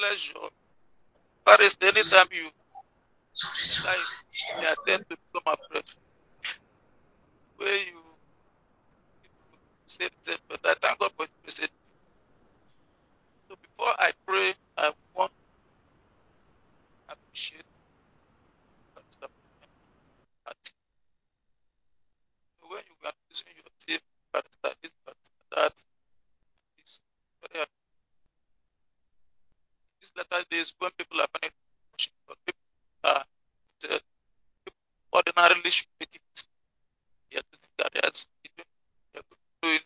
pleasure. Paris, anytime you like, may attend to become a friend. Where you, you say the but I thank God for the message. So before I pray, I want to appreciate When you are using your team, Pastor this, Pastor that, is very these latter days when people are finding worship, but people are the, ordinarily should make it. They are doing careers, they are doing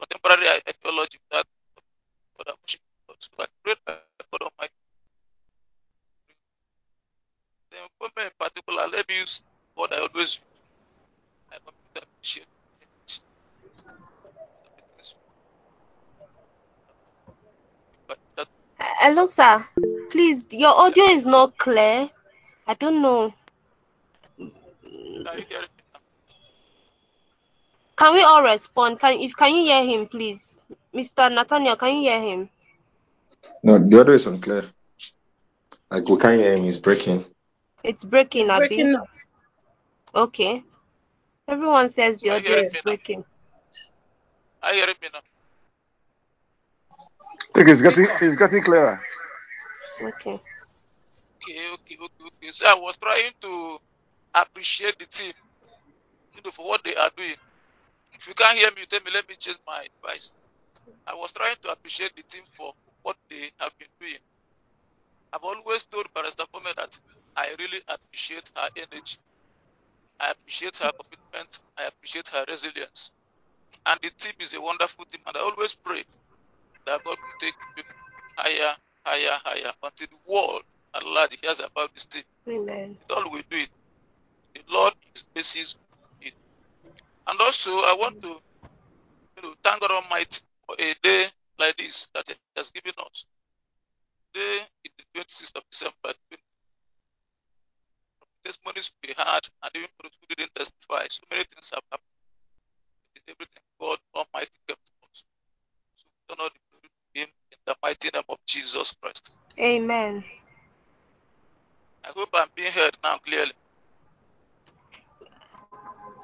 contemporary ideology that for the worship. So I pray that God Almighty. The women in particular, let me use what I always use. I want to appreciate it. But that Hello, sir. Please, your audio is not clear. I don't know. are you hearing me now? Can we all respond? Can if can you hear him, please, Mr. Nathaniel? Can you hear him? No, the audio is unclear. Like we can't hear him. He's breaking. It's breaking, It's Abi. breaking up. Okay. Everyone says the audio is breaking. Are you hearing me now? I think it's getting it's getting clearer. Okay. Okay, okay, okay, okay. So I was trying to appreciate the team, you know, for what they are doing. If you can't hear me, tell me, let me change my device. I was trying to appreciate the team for what they have been doing. I've always told Barrister Fome that I really appreciate her energy. I appreciate her commitment. I appreciate her resilience. And the team is a wonderful team. And I always pray that God will take them higher, higher, higher until the world at large hears about this team. Amen. With all we do it, the Lord is basis it. And also, I want to you know, thank God Almighty for a day like this that He has given us. Today is the 26th of December. Testimonies we had, and even those who didn't testify. So many things have happened. Everything God Almighty kept us. So we don't know the Him in the mighty name of Jesus Christ. Amen. I hope I'm being heard now clearly.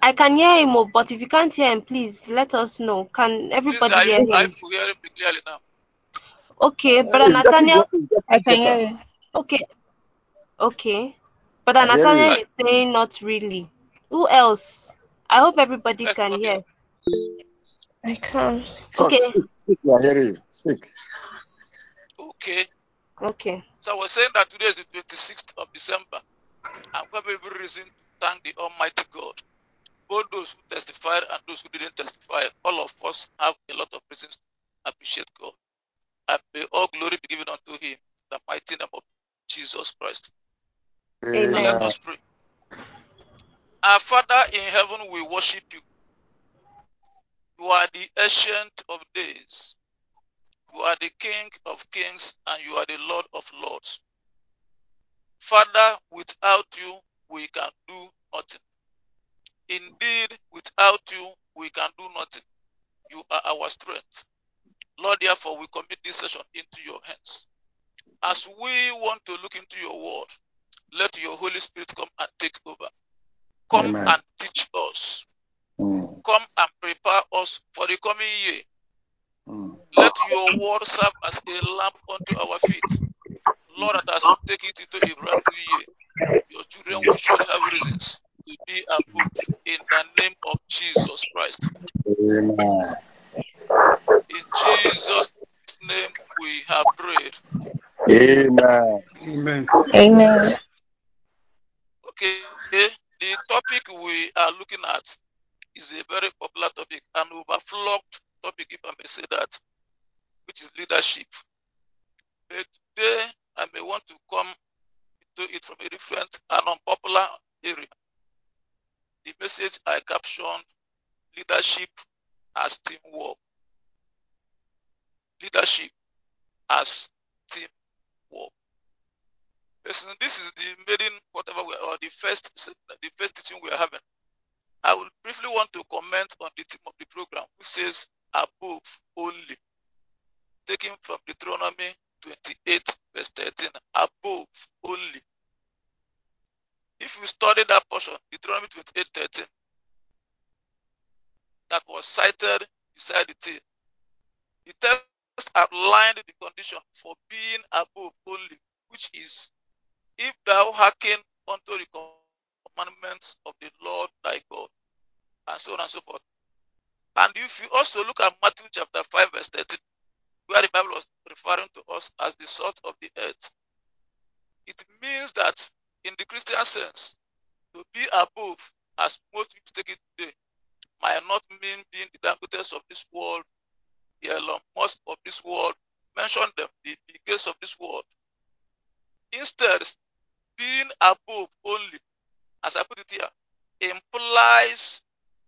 I can hear him, oh, but if you can't hear him, please let us know. Can Please, everybody are hear you, are him? you hearing me clearly now? Okay, Brother It's Nathaniel. I can hear you. Okay, okay. Brother I Nathaniel is saying not really. Who else? I hope everybody Let's can not hear. I can. Talk, Okay, speak, speak. I hear you. Speak. Okay. okay. So I was saying that today is the 26th of December. And we have every reason to thank the Almighty God. Both those who testified and those who didn't testify, all of us have a lot of reasons to appreciate God. And may all glory be given unto Him, the mighty name of Jesus Christ. Now let Amen. us pray. Our Father in heaven, we worship you. You are the ancient of days. You are the King of kings and you are the Lord of lords. Father, without you, we can do nothing. Indeed, without you, we can do nothing. You are our strength. Lord, therefore, we commit this session into your hands. As we want to look into your word, let your Holy Spirit come and take over. Come Amen. and teach us. Come and prepare us for the coming year. mm. Let your word serve as a lamp unto our feet. Lord, that as we take it into a brand new year, your children will surely have reasons to be above in the name of Jesus Christ. Amen. In Jesus' name we have prayed. Amen. Amen. Amen. Okay, the topic we are looking at is a very popular topic, an overflocked topic, if I may say that, which is leadership. But today, I may want to come into it from a different and unpopular area. The message I captioned leadership as teamwork. Leadership as teamwork. Listen, this is the maiden whatever we or the first the first teaching we are having. I will briefly want to comment on the theme of the program, which says above only, taken from Deuteronomy 28, verse 13, above only. If you study that portion, Deuteronomy 28, 13, that was cited beside the thing, the text outlined the condition for being above only, which is if thou hearken unto the commandments of the Lord thy God, and so on and so forth. And if you also look at Matthew chapter 5, verse 13, where the Bible was referring to us as the salt of the earth, it means that in the Christian sense, to be above, as most people take it today, might not mean being the Dangotes of this world, the Elon Musk of this world, mention them, the biggest of this world. Instead, being above only, as I put it here, implies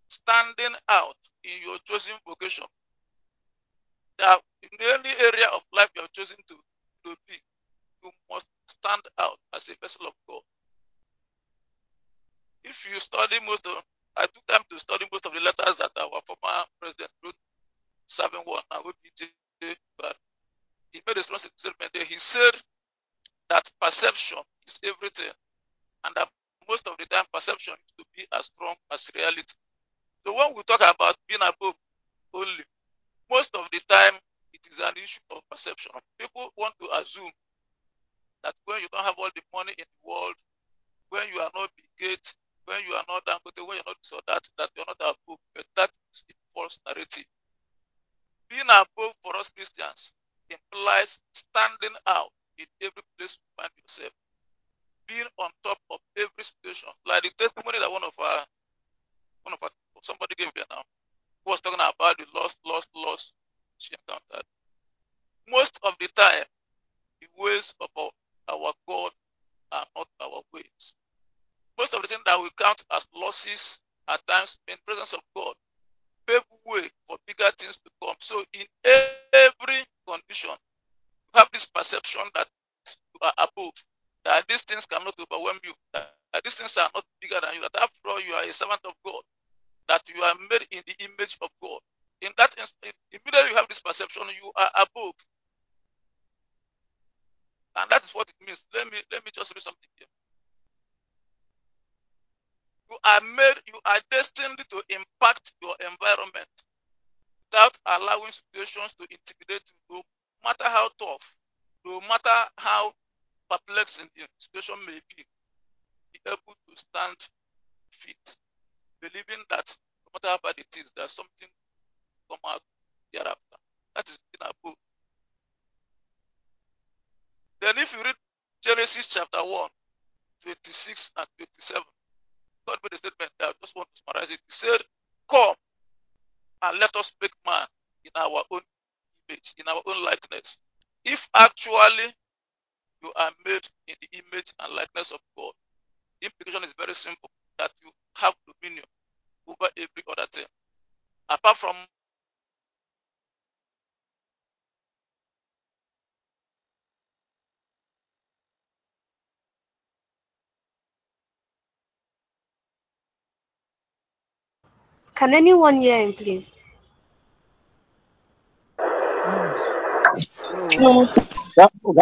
standing out in your chosen vocation. That in any area of life you are chosen to, to be, you must stand out as a vessel of God. If you study most of, I took time to study most of the letters that our former president wrote, serving one now OBJ, but he made a strong statement there. He said that perception is everything, and that most of the time perception is to be as strong as reality. So when we talk about being above only, most of the time it is an issue of perception. People want to assume that when you don't have all the money in the world, when you are not big when you are not Dangote, when you're not so that, that you're not above. But that is a false narrative. Being above for us Christians implies standing out in every place you find yourself. Being on top of every situation. Like the testimony that one of our one of our somebody gave there now, who was talking about the lost, lost, lost she encountered. Most of the time, the ways of our, our God are not our ways. Most of the things that we count as losses at times in presence of God pave way for bigger things to come. So in every condition, you have this perception that you are above, that these things cannot overwhelm you, that these things are not bigger than you, that after all you are a servant of God, that you are made in the image of God. In that instant, immediately you have this perception, you are above. And that is what it means. Let me let me just read something here. You are made, you are destined to impact your environment without allowing situations to intimidate you, no matter how tough, no matter how perplexing the situation may be, be able to stand fit, believing that no matter how bad it is, there's something come out thereafter. That is in being book. Then if you read Genesis chapter 1, 26 and 27, God made a statement there. I just want to summarize it. He said, Come and let us make man in our own image, in our own likeness. If actually you are made in the image and likeness of God, the implication is very simple that you have dominion over every other thing. Apart from Can anyone hear him, please? No, That, we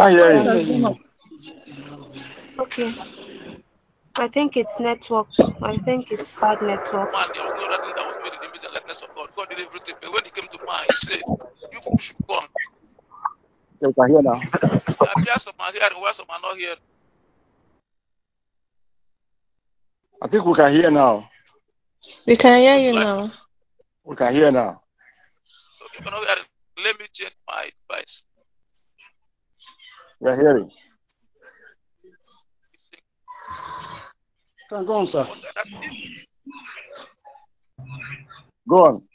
I think it's network. I think it's bad network. man, there was no other thing that was made in the image and likeness of God. God did everything. But when he came to man, he said, You people should come. We can hear now. There appears some are hearing, while some are not hearing. I think we can hear now. We can hear you Like- now. We can hear now. Okay, you're not hearing. Let me change my device. We are hearing. Go on, sir. was saying that if, Go on.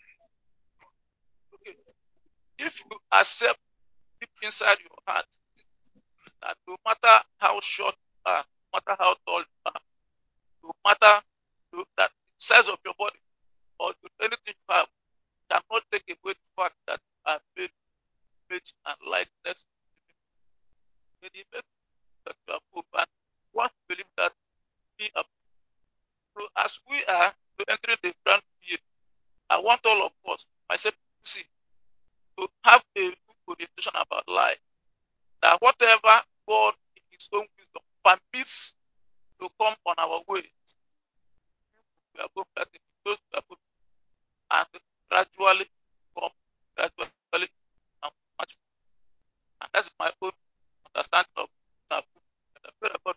if you accept deep inside your heart that no matter how short you are, no matter how tall you are, no matter the that size of your body or anything you have, cannot take away the fact that you are made image and likeness in the image that you are put. And once believe that, be a so as we are entering the brand new year, I want all of us, myself, see, to have a good orientation about life. That whatever God, in His own wisdom, permits to come on our way. We are going to those we are going and gradually come, gradually and much. And that's my own understanding of that. I pray about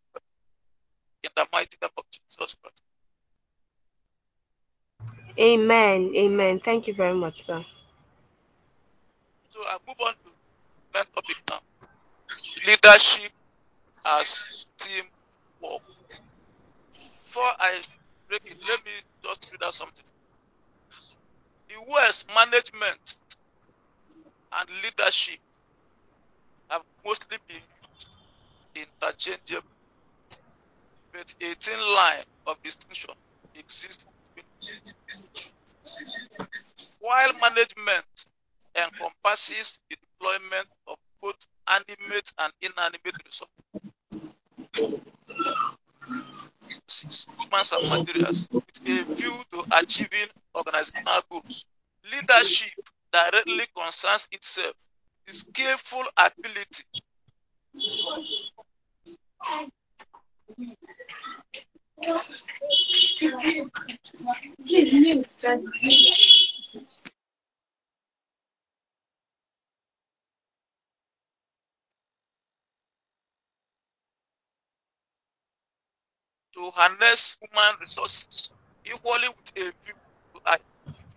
in the mighty name of Jesus Christ. Amen. Amen. Thank you very much, sir. So I move on to the topic now. Leadership as team work. Before I break it, let me just read out something. The words management and leadership have mostly been interchangeable, but a thin line of distinction exists while management encompasses the deployment of both animate and inanimate resources, humans and materials, with a view to achieving organizational goals. Leadership directly concerns itself the skillful ability to harness human resources equally with a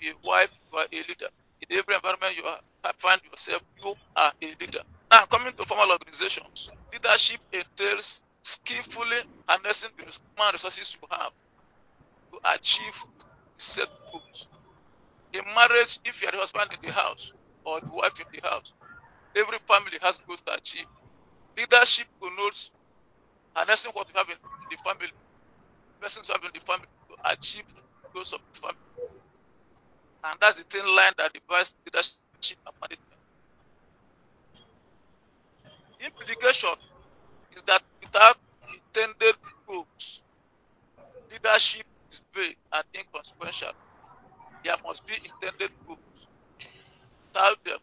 a wife, you are a leader. In every environment you are, find yourself, you are a leader. Now, coming to formal organizations, leadership entails skillfully harnessing the human resources you have to achieve set goals. In marriage, if you are the husband in the house or the wife in the house, every family has goals to achieve. Leadership connotes harnessing what you have in the family, persons who have the family to achieve goals of the family. And that's the thin line that divides leadership and management. Implication is that without intended goals, leadership is vague and inconsequential. There must be intended goals. Without them,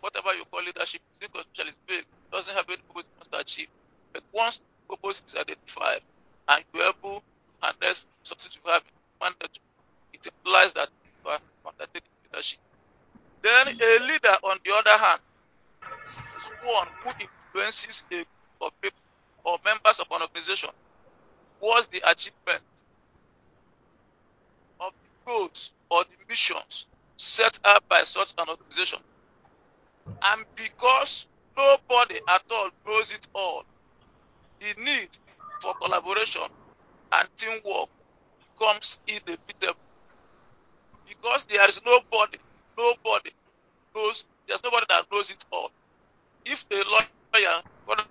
whatever you call leadership is inconsequential, is vague, doesn't have any purpose it must achieve. But once purpose is identified and you're able harness success you have in mandatory, it implies that you are undertaking leadership. Then a leader, on the other hand, is one who influences a group of people or members of an organization towards the achievement of the goals or the missions set up by such an organization. And because nobody at all knows it all, the need for collaboration and teamwork becomes inevitable. Because there is nobody, nobody knows, there's nobody that knows it all. If a lawyer, what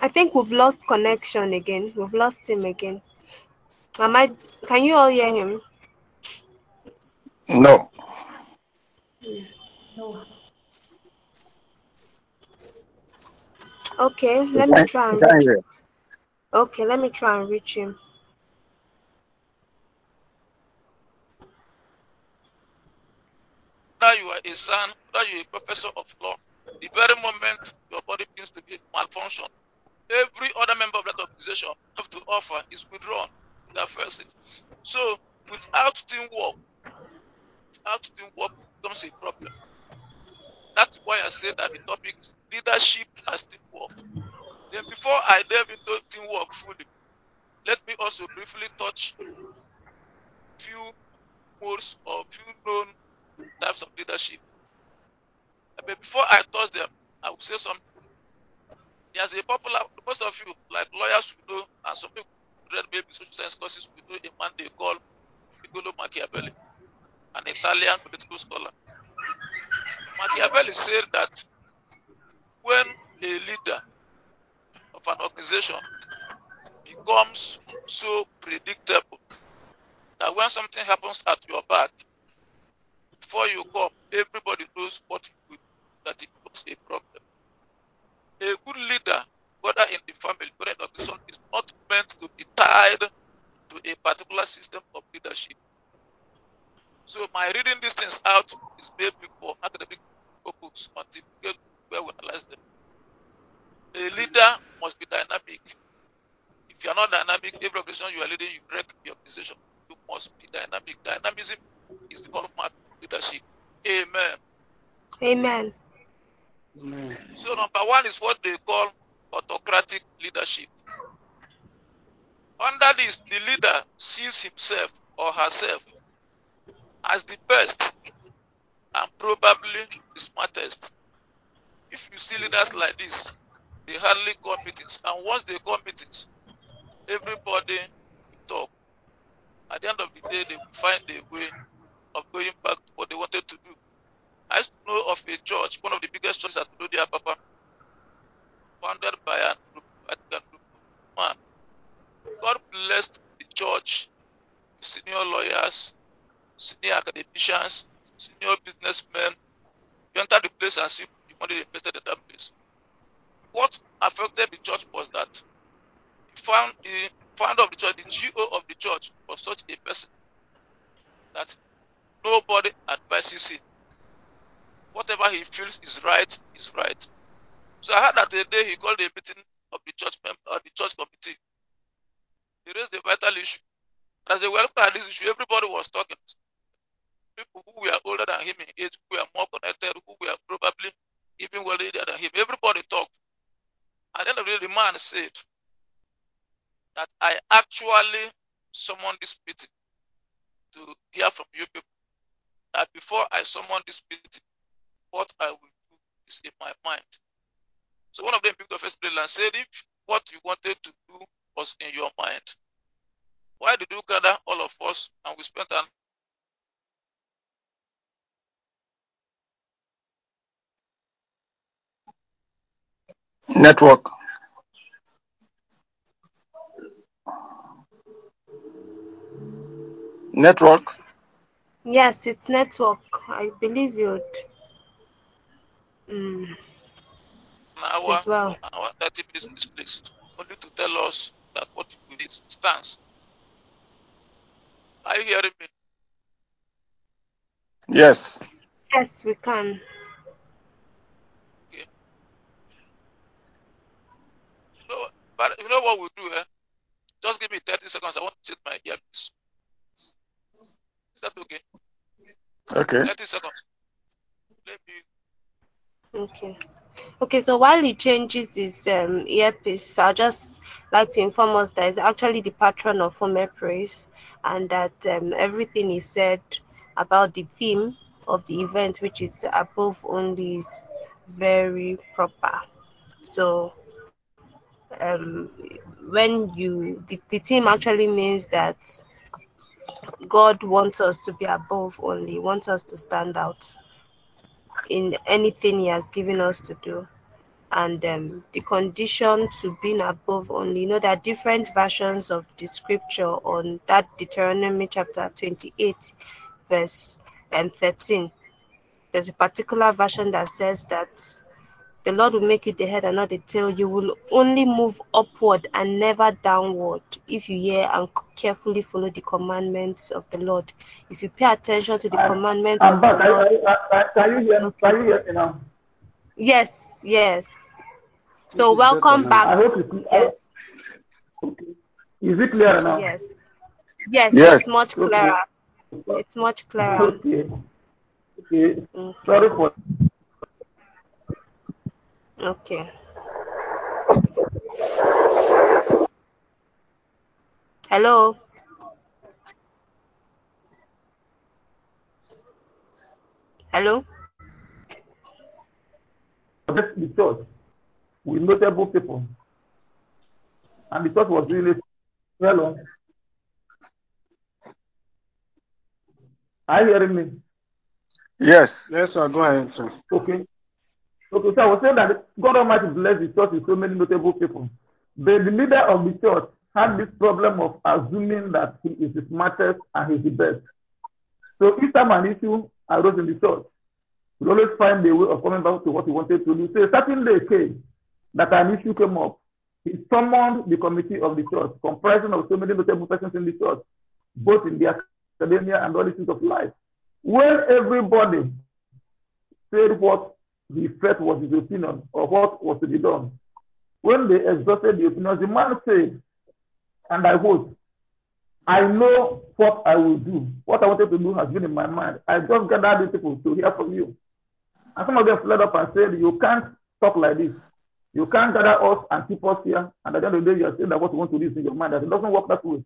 I think we've lost connection again. We've lost him again. Am I, can you all hear him? No. Okay, let me try and reach. hear. Okay, let me try and reach him. whether you are a son, whether you're a professor of law, the very moment your body begins to be malfunction, every other member of that organization have to offer is withdrawn. in that first seat. So without teamwork, without teamwork becomes a problem. That's why I say that the topic is leadership as teamwork. Then before I delve into teamwork fully, let me also briefly touch few modes or few known types of leadership. But before I touch them, I will say something. There's a popular, most of you, like lawyers, we know, and some people read maybe social science courses, we know a man they call Niccolo Machiavelli, an Italian political scholar. Machiavelli said that when a leader of an organization becomes so predictable that when something happens at your back, before you come, everybody knows what you do, that it becomes a problem. A good leader, whether in the family, whether in the organization, is not meant to be tied to a particular system of leadership. So my reading these things out is maybe for academic books, until we get where we analyze them. A leader must be dynamic. If you are not dynamic, every organization you are leading, you break the organization. You must be dynamic. Dynamism is the hallmark of leadership. Amen. Amen. One is what they call autocratic leadership. Under this, the leader sees himself or herself as the best and probably the smartest. If you see leaders like this, they hardly call meetings, and once they call meetings, everybody talk. At the end of the day, they will find a way of going back to what they wanted to do. I used to know of a church, one of the biggest churches at Lodia Papa, founded by an Vatican man. God blessed the church senior lawyers, senior academicians, senior businessmen. You enter the place and see the money they invested in that place. What affected the church was that the, found, the founder of the church, the GO of the church, was such a person that nobody advises him. Whatever he feels is right is right. So I heard that a day he called a meeting of the church member, uh, the church committee. He raised the vital issue. As they were looking at this issue, everybody was talking. People who were older than him in age, who were more connected, who were probably even wealthier than him. Everybody talked. The end of the day, the man said that I actually summoned this meeting to hear from you people. That before I summon this meeting, what I will do is in my mind. So one of them picked up first bill and said, if what you wanted to do was in your mind, why did you gather all of us and we spent an Network. Network. Yes, it's network. I believe you'd. Mm, hour as well. or an hour, 30 minutes in this place, only to tell us that what you do is stands. Are you hearing me? Yes. Yes, we can. You know, but you know what we'll do, eh? Just give me 30 seconds. I want to take my earpiece. Is that okay? Okay. 30 seconds. Let me Okay. Okay, so while he changes his um, earpiece, I'll just like to inform us that he's actually the patron of Homer Praise and that um, everything he said about the theme of the event, which is above only, is very proper. So, um, when you, the, the theme actually means that God wants us to be above only, wants us to stand out in anything He has given us to do and um, the condition to being above only. You know, there are different versions of the scripture on that Deuteronomy chapter 28, verse um, 13. There's a particular version that says that the Lord will make you the head and not the tail. You will only move upward and never downward if you hear and carefully follow the commandments of the Lord. If you pay attention to the I'm, commandments I'm of back. the Lord, I, I, can you hear? Okay. Can you hear me now? yes, yes. So This welcome back. I hope it's. I, Yes, okay. Is it clear now? yes, yes. Yes. It's much Okay. clearer. It's much clearer. Okay. Okay. Okay. Sorry for. Okay. Hello. Hello. the church with notable people. And the church was really hello. Are you hearing me? Yes. Yes, sir. Go ahead, sir. Okay. Okay, so I was saying that God Almighty blessed the church with so many notable people. But the leader of the church had this problem of assuming that he is the smartest and he's the best. So each time an issue arose in the church, he always find a way of coming back to what he wanted to do. So a certain day came that an issue came up. He summoned the committee of the church, comprising of so many notable persons in the church, both in the academia and all issues of life. When everybody said what he felt was his opinion or what was to be done, when they exhausted the opinions, the man said, and I quote, I know what I will do. What I wanted to do has been in my mind. I just gathered these people to hear from you. And some of them fled up and said, You can't talk like this. You can't gather us and keep us here. And at the end of the day, you are saying that what you want to do is in your mind. That it doesn't work that way.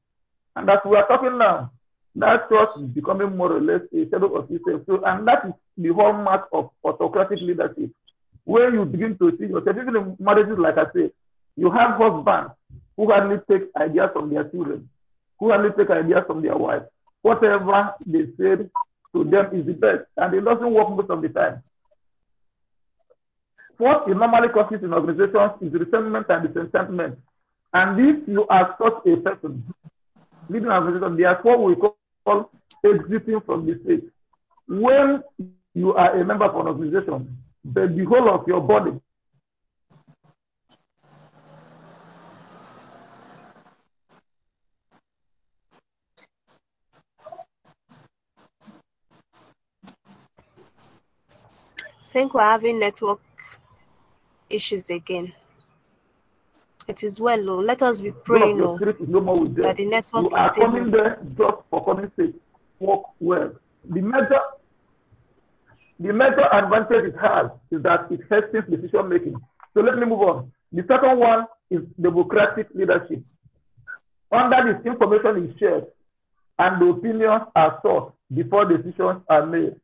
And as we are talking now, that trust is becoming more or less a shadow of itself. So, and that is the hallmark of autocratic leadership. When you begin to see yourself, even in marriages, like I say, you have husbands who hardly take ideas from their children, who hardly take ideas from their wives. Whatever they said to them is the best, and it doesn't work most of the time. What it normally causes in organizations is resentment and disenchantment. And if you are such a person, leading an organization, there's what we call exiting from the state. When you are a member of an organization, the, the whole of your body think we're having network issues again. It is well, oh, let us be praying is no more with them. that the network You is are coming there just for coming sake. Work well. The major, the major advantage it has is that it hastens decision making. So let me move on. The second one is democratic leadership. Under this, information is shared and the opinions are sought before decisions are made.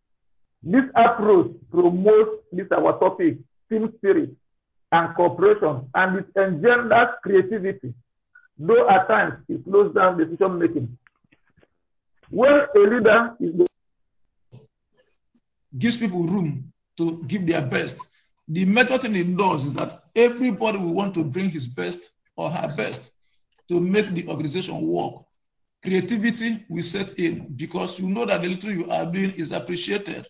This approach promotes this our topic, team spirit and cooperation, and it engenders creativity, though at times it slows down decision making. When a leader is gives people room to give their best. The major thing it does is that everybody will want to bring his best or her best to make the organization work. Creativity will set in because you know that the little you are doing is appreciated.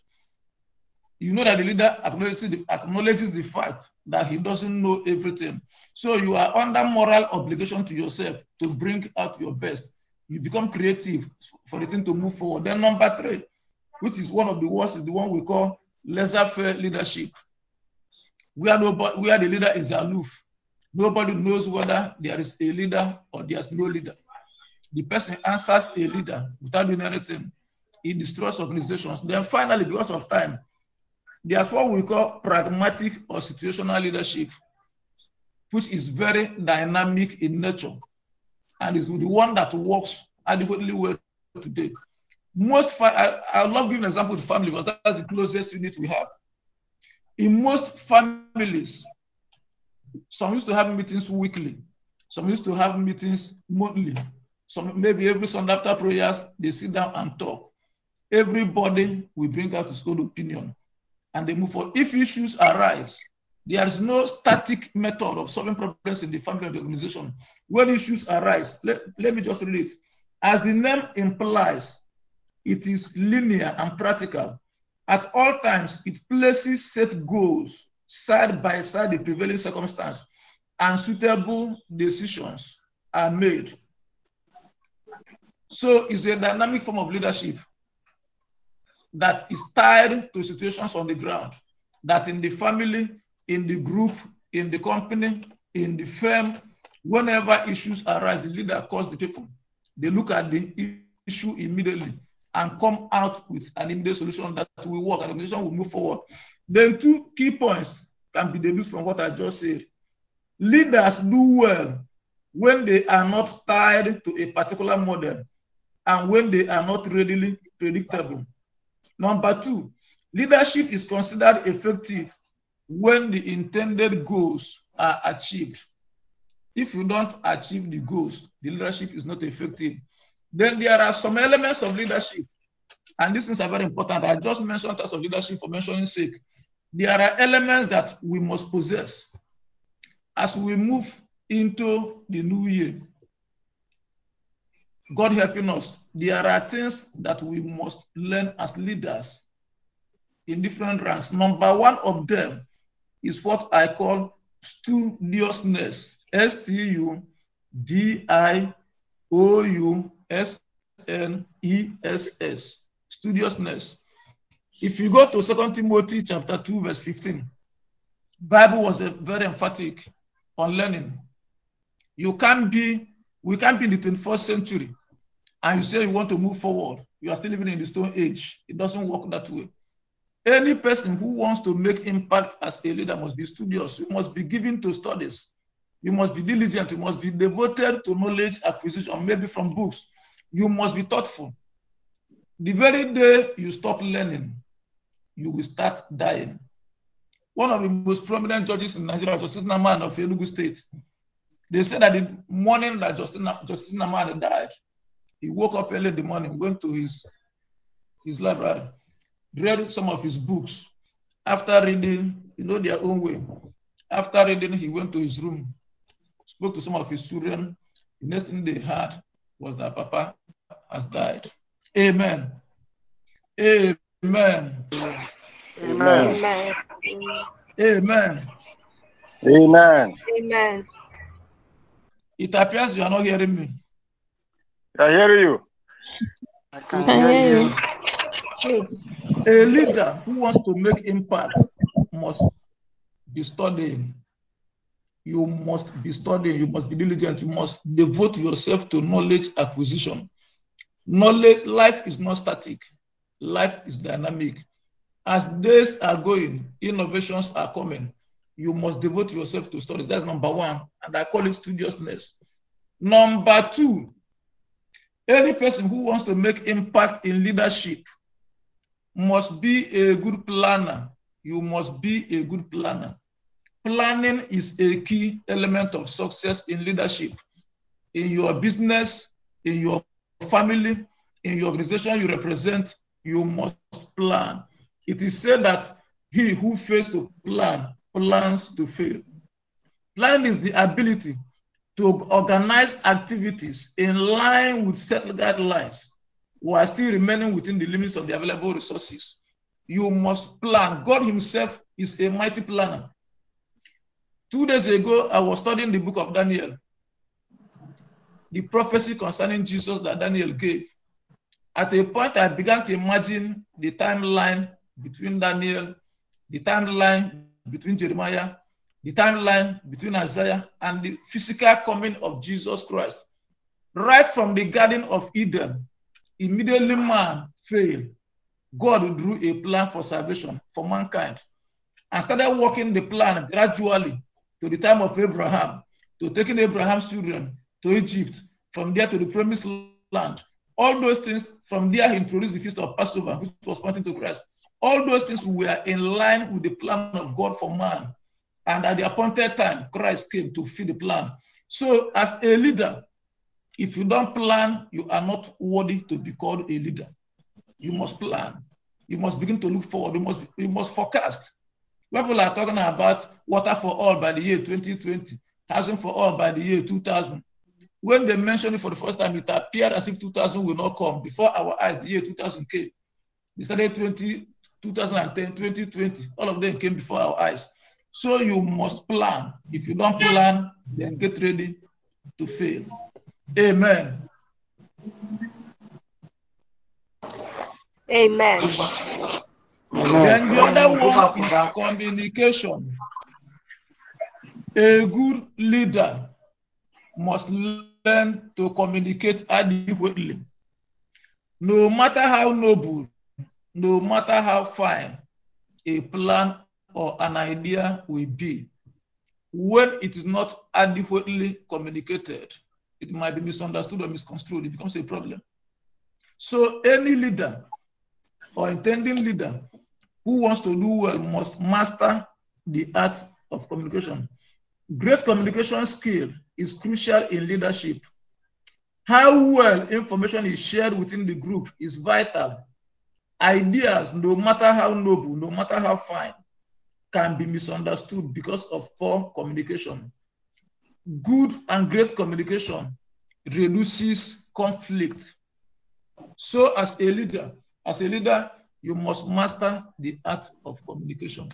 You know that the leader acknowledges the, acknowledges the fact that he doesn't know everything. So you are under moral obligation to yourself to bring out your best. You become creative for the thing to move forward. Then number three, which is one of the worst, is the one we call laissez-faire leadership, where nobody, where the leader is aloof. Nobody knows whether there is a leader or there's no leader. The person answers a leader without doing anything. It destroys organizations. Then finally, because of time, there's what we call pragmatic or situational leadership, which is very dynamic in nature and is the one that works adequately well today. Most, I, I love giving an example to family because that's the closest unit we have. In most families, some used to have meetings weekly, some used to have meetings monthly, some maybe every Sunday after prayers, they sit down and talk. Everybody will bring out his own opinion and they move forward. If issues arise, there is no static method of solving problems in the family or the organization. When issues arise, let, let me just read it. As the name implies, it is linear and practical. At all times, it places set goals side by side the prevailing circumstance, and suitable decisions are made. So it's a dynamic form of leadership that is tied to situations on the ground, that in the family, in the group, in the company, in the firm, whenever issues arise, the leader calls the people. They look at the issue immediately and come out with an immediate solution that will work and the organization will move forward. Then two key points can be deduced from what I just said. Leaders do well when they are not tied to a particular model and when they are not readily predictable. Number two, leadership is considered effective when the intended goals are achieved. If you don't achieve the goals, the leadership is not effective. Then there are some elements of leadership, and these things are very important. I just mentioned types of leadership for mentioning sake. There are elements that we must possess as we move into the new year. God helping us, there are things that we must learn as leaders in different ranks. Number one of them is what I call studiousness. S T U D I O U S N E S S. Studiousness. If you go to Second Timothy chapter 2, verse 15, Bible was very emphatic on learning. You can't be, we can't be in the 21st century and you say you want to move forward. You are still living in the stone age. It doesn't work that way. Any person who wants to make impact as a leader must be studious. You must be given to studies. You must be diligent. You must be devoted to knowledge acquisition, maybe from books. You must be thoughtful. The very day you stop learning, you will start dying. One of the most prominent judges in Nigeria, Justice Naman of Enugu State, they said that the morning that Justice, Justice Naman died, he woke up early in the morning, went to his, his library, read some of his books. After reading, you know, their own way. After reading, he went to his room, spoke to some of his children. The next thing they heard was that Papa has died. Amen. Amen. Amen. Amen. Amen. Amen. Amen. It appears you are not hearing me. I hear you. I can hear you. So, a leader who wants to make impact must be studying. You must be studying. You must be diligent. You must devote yourself to knowledge acquisition. Knowledge, life is not static. Life is dynamic. As days are going, innovations are coming. You must devote yourself to studies. That's number one. And I call it studiousness. Number two, any person who wants to make impact in leadership must be a good planner. You must be a good planner. Planning is a key element of success in leadership. In your business, in your family, in your organization you represent, you must plan. It is said that he who fails to plan plans to fail. Planning is the ability to organize activities in line with set guidelines while still remaining within the limits of the available resources. You must plan. God Himself is a mighty planner. Two days ago, I was studying the book of Daniel, the prophecy concerning Jesus that Daniel gave. At a point, I began to imagine the timeline between Daniel, the timeline between Jeremiah, the timeline between Isaiah, and the physical coming of Jesus Christ. Right from the Garden of Eden, immediately man failed. God drew a plan for salvation for mankind and started working the plan gradually to the time of Abraham, to taking Abraham's children to Egypt, from there to the promised land. All those things, from there, he introduced the feast of Passover, which was pointing to Christ. All those things were in line with the plan of God for man. And at the appointed time, Christ came to fulfill the plan. So, as a leader, if you don't plan, you are not worthy to be called a leader. You must plan. You must begin to look forward. You must, you must forecast. People are talking about water for all by the year 2020, housing for all by the year 2000. When they mentioned it for the first time, it appeared as if 2000 will not come. Before our eyes, the year 2000 came. We started 20, 2010, 2020. All of them came before our eyes. So you must plan. If you don't plan, then get ready to fail. Amen. Amen. Then the other one is communication. A good leader must learn to communicate adequately. No matter how noble, no matter how fine a plan or an idea will be, when it is not adequately communicated, it might be misunderstood or misconstrued. It becomes a problem. So any leader or intending leader who wants to do well must master the art of communication. Great communication skill is crucial in leadership. How well information is shared within the group is vital. Ideas, no matter how noble, no matter how fine, can be misunderstood because of poor communication. Good and great communication reduces conflict. So, as a leader, as a leader, you must master the art of communication.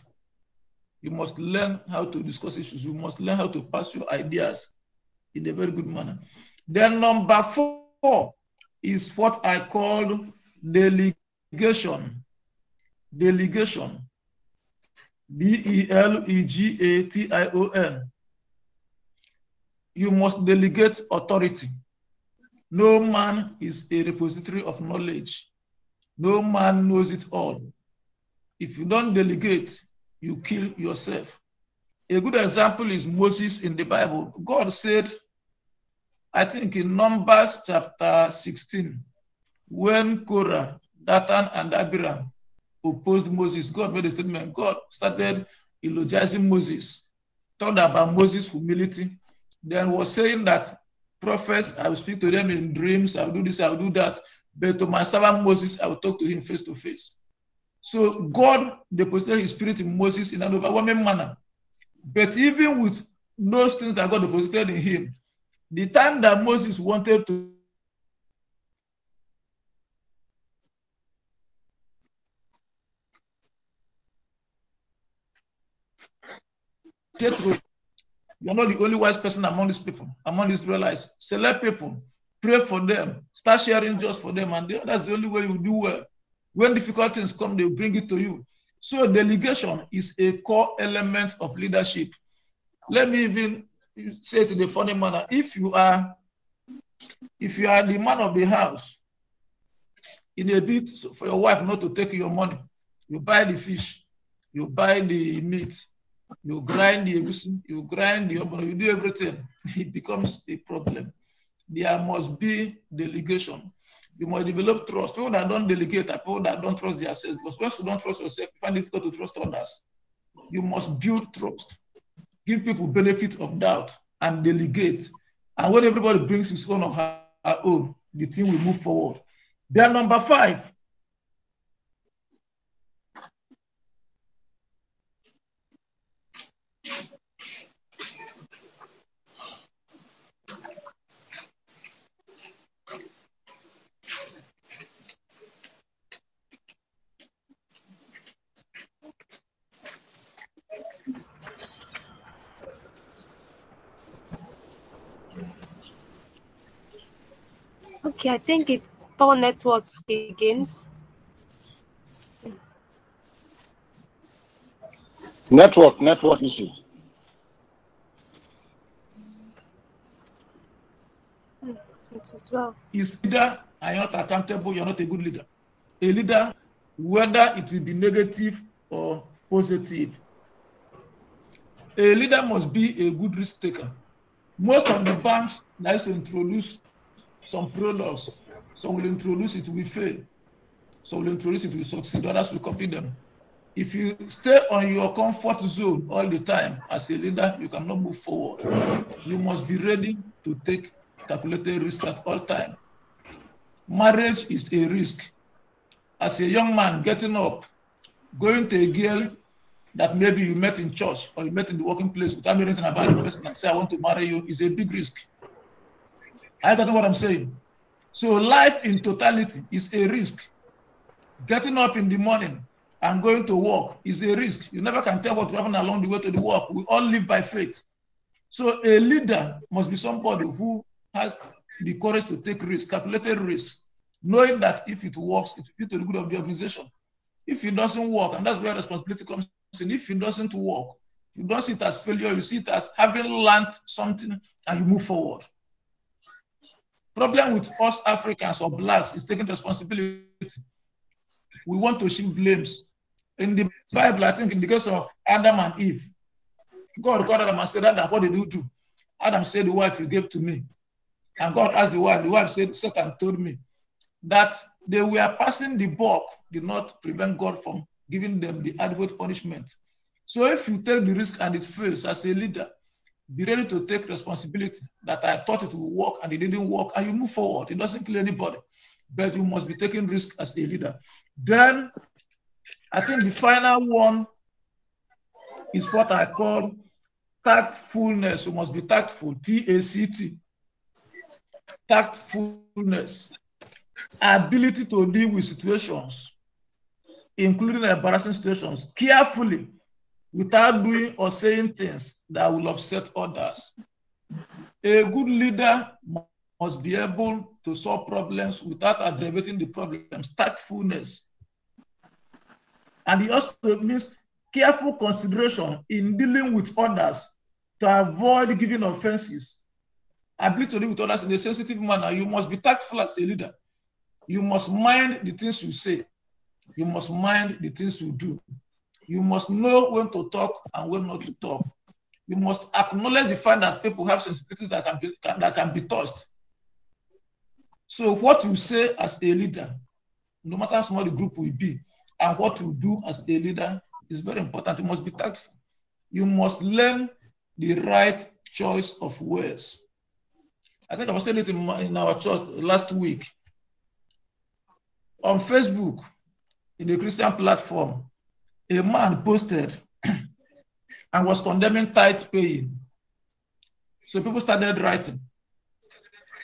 You must learn how to discuss issues. You must learn how to pass your ideas in a very good manner. Then number four is what I call delegation. delegation. D E L E G A T I O N. You must delegate authority. No man is a repository of knowledge. No man knows it all. If you don't delegate, you kill yourself. A good example is Moses in the Bible. God said, I think in Numbers chapter 16, when Korah, Dathan, and Abiram opposed Moses, God made a statement. God started eulogizing Moses, talked about Moses' humility, then was saying that prophets, I will speak to them in dreams, I will do this, I will do that. But to my servant Moses, I will talk to him face to face. So God deposited his spirit in Moses in an overwhelming manner. But even with those things that God deposited in him, the time that Moses wanted to you're not the only wise person among these people, among the Israelites. Select people, pray for them, start sharing just for them, and that's the only way you do well. When difficult things come, they bring it to you. So delegation is a core element of leadership. Let me even say it in a funny manner. If you are if you are the man of the house, in a bid for your wife not to take your money, you buy the fish, you buy the meat, you grind the egusi, you grind the ogbono, you do everything. It becomes a problem. There must be delegation. You must develop trust. People that don't delegate are people that don't trust themselves. Because once you don't trust yourself, you find it difficult to trust others. You must build trust, give people benefit of doubt, and delegate. And when everybody brings his own or her, her own, the team will move forward. Then number five, Okay, I think it's poor network again. Network, network issue. It as well. is leader you're not accountable, you're not a good leader. A leader, whether it will be negative or positive. A leader must be a good risk taker. Most of the banks like to introduce some products. Some will introduce it will fail. Some will introduce it will succeed. Others will copy them. If you stay on your comfort zone all the time as a leader, you cannot move forward. You must be ready to take calculated risk at all time. Marriage is a risk. As a young man getting up, going to a girl that maybe you met in church or you met in the working place without knowing anything about the person and say, I want to marry you, is a big risk. I got what I'm saying. So life in totality is a risk. Getting up in the morning and going to work is a risk. You never can tell what will happen along the way to the work. We all live by faith. So a leader must be somebody who has the courage to take risks, calculated risks, knowing that if it works, it will be to the good of the organization. If it doesn't work, and that's where responsibility comes in, if it doesn't work, you don't see it as failure, you see it as having learned something and you move forward. Problem with us Africans or blacks is taking responsibility. We want to shift blames. In the Bible, I think in the case of Adam and Eve, God called Adam and said, Adam, what did you do? Adam said, the wife you gave to me. And God asked the wife, the wife said, Satan told me that they were passing the buck did not prevent God from giving them the adequate punishment. So if you take the risk and it fails as a leader, be ready to take responsibility that I thought it would work and it didn't work, and you move forward. It doesn't kill anybody, but you must be taking risk as a leader. Then I think the final one is what I call tactfulness. You must be tactful, T A C T. Tactfulness, ability to deal with situations, including embarrassing situations, carefully without doing or saying things that will upset others. A good leader must be able to solve problems without aggravating the problems. Tactfulness. And it also means careful consideration in dealing with others to avoid giving offenses. Ability to deal with others in a sensitive manner. You must be tactful as a leader. You must mind the things you say. You must mind the things you do. You must know when to talk and when not to talk. You must acknowledge the fact that people have sensitivities that can be, that can be touched. So what you say as a leader, no matter how small the group will be, and what you do as a leader is very important. You must be tactful. You must learn the right choice of words. I think I was saying it in, my, in our church last week. On Facebook, in the Christian platform, a man posted and was condemning tithe paying. So people started writing.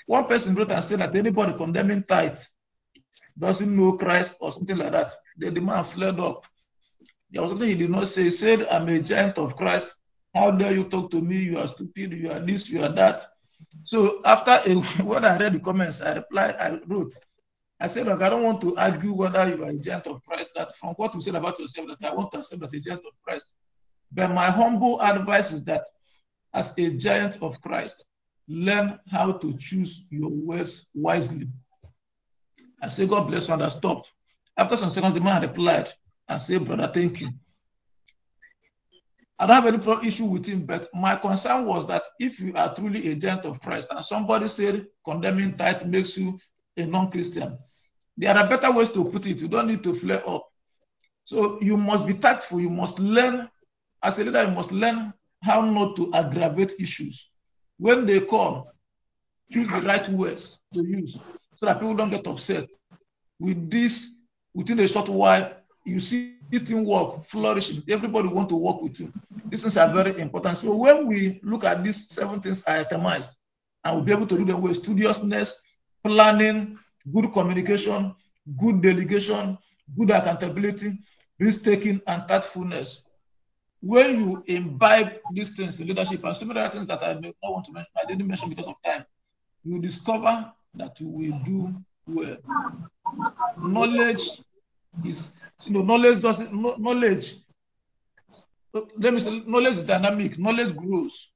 One person wrote and said that anybody condemning tithe doesn't know Christ or something like that. Then the man flared up. There was something he did not say. He said, I'm a giant of Christ. How dare you talk to me? You are stupid. You are this, you are that. So after a, when I read the comments, I replied, I wrote, I said, look, I don't want to argue whether you are a giant of Christ, that from what you said about yourself, that I want to accept that a giant of Christ. But my humble advice is that as a giant of Christ, learn how to choose your words wisely. I say, God bless you, and I stopped. After some seconds, the man replied and said, Brother, thank you. I don't have any issue with him, but my concern was that if you are truly a giant of Christ and somebody said condemning tithe makes you a non-Christian, there are better ways to put it. You don't need to flare up. So you must be tactful. You must learn, as a leader, you must learn how not to aggravate issues. When they come, choose the right words to use so that people don't get upset. With this, within a short while, you see teamwork flourishing. Everybody want to work with you. These things are very important. So when we look at these seven things I itemized, and we'll be able to do them with studiousness, planning, good communication, good delegation, good accountability, risk taking, and tactfulness. When you imbibe these things in leadership and some other things that I may not want to mention, I didn't mention because of time, you discover that you will do well. Knowledge is, you know, knowledge doesn't, knowledge, let me say, knowledge is dynamic, knowledge grows.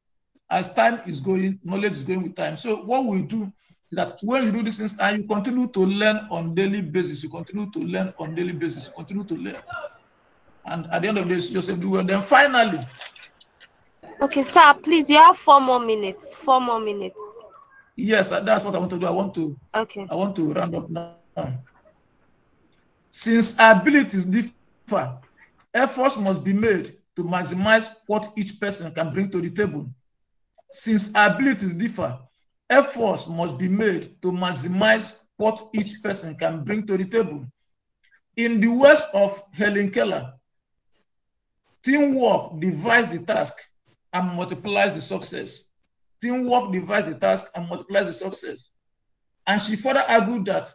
As time is going, knowledge is going with time. So what we do that when you do these things and you continue to learn on daily basis, you continue to learn on daily basis, you continue to learn. And at the end of the day, Joseph do well. Then finally. Okay, sir, please, you have four more minutes. Four more minutes. Yes, uh, that's what I want to do. I want to okay. I want to round up now. Since abilities differ, efforts must be made to maximize what each person can bring to the table. Since abilities differ, efforts must be made to maximize what each person can bring to the table. In the words of Helen Keller, teamwork divides the task and multiplies the success. Teamwork divides the task and multiplies the success. And she further argued that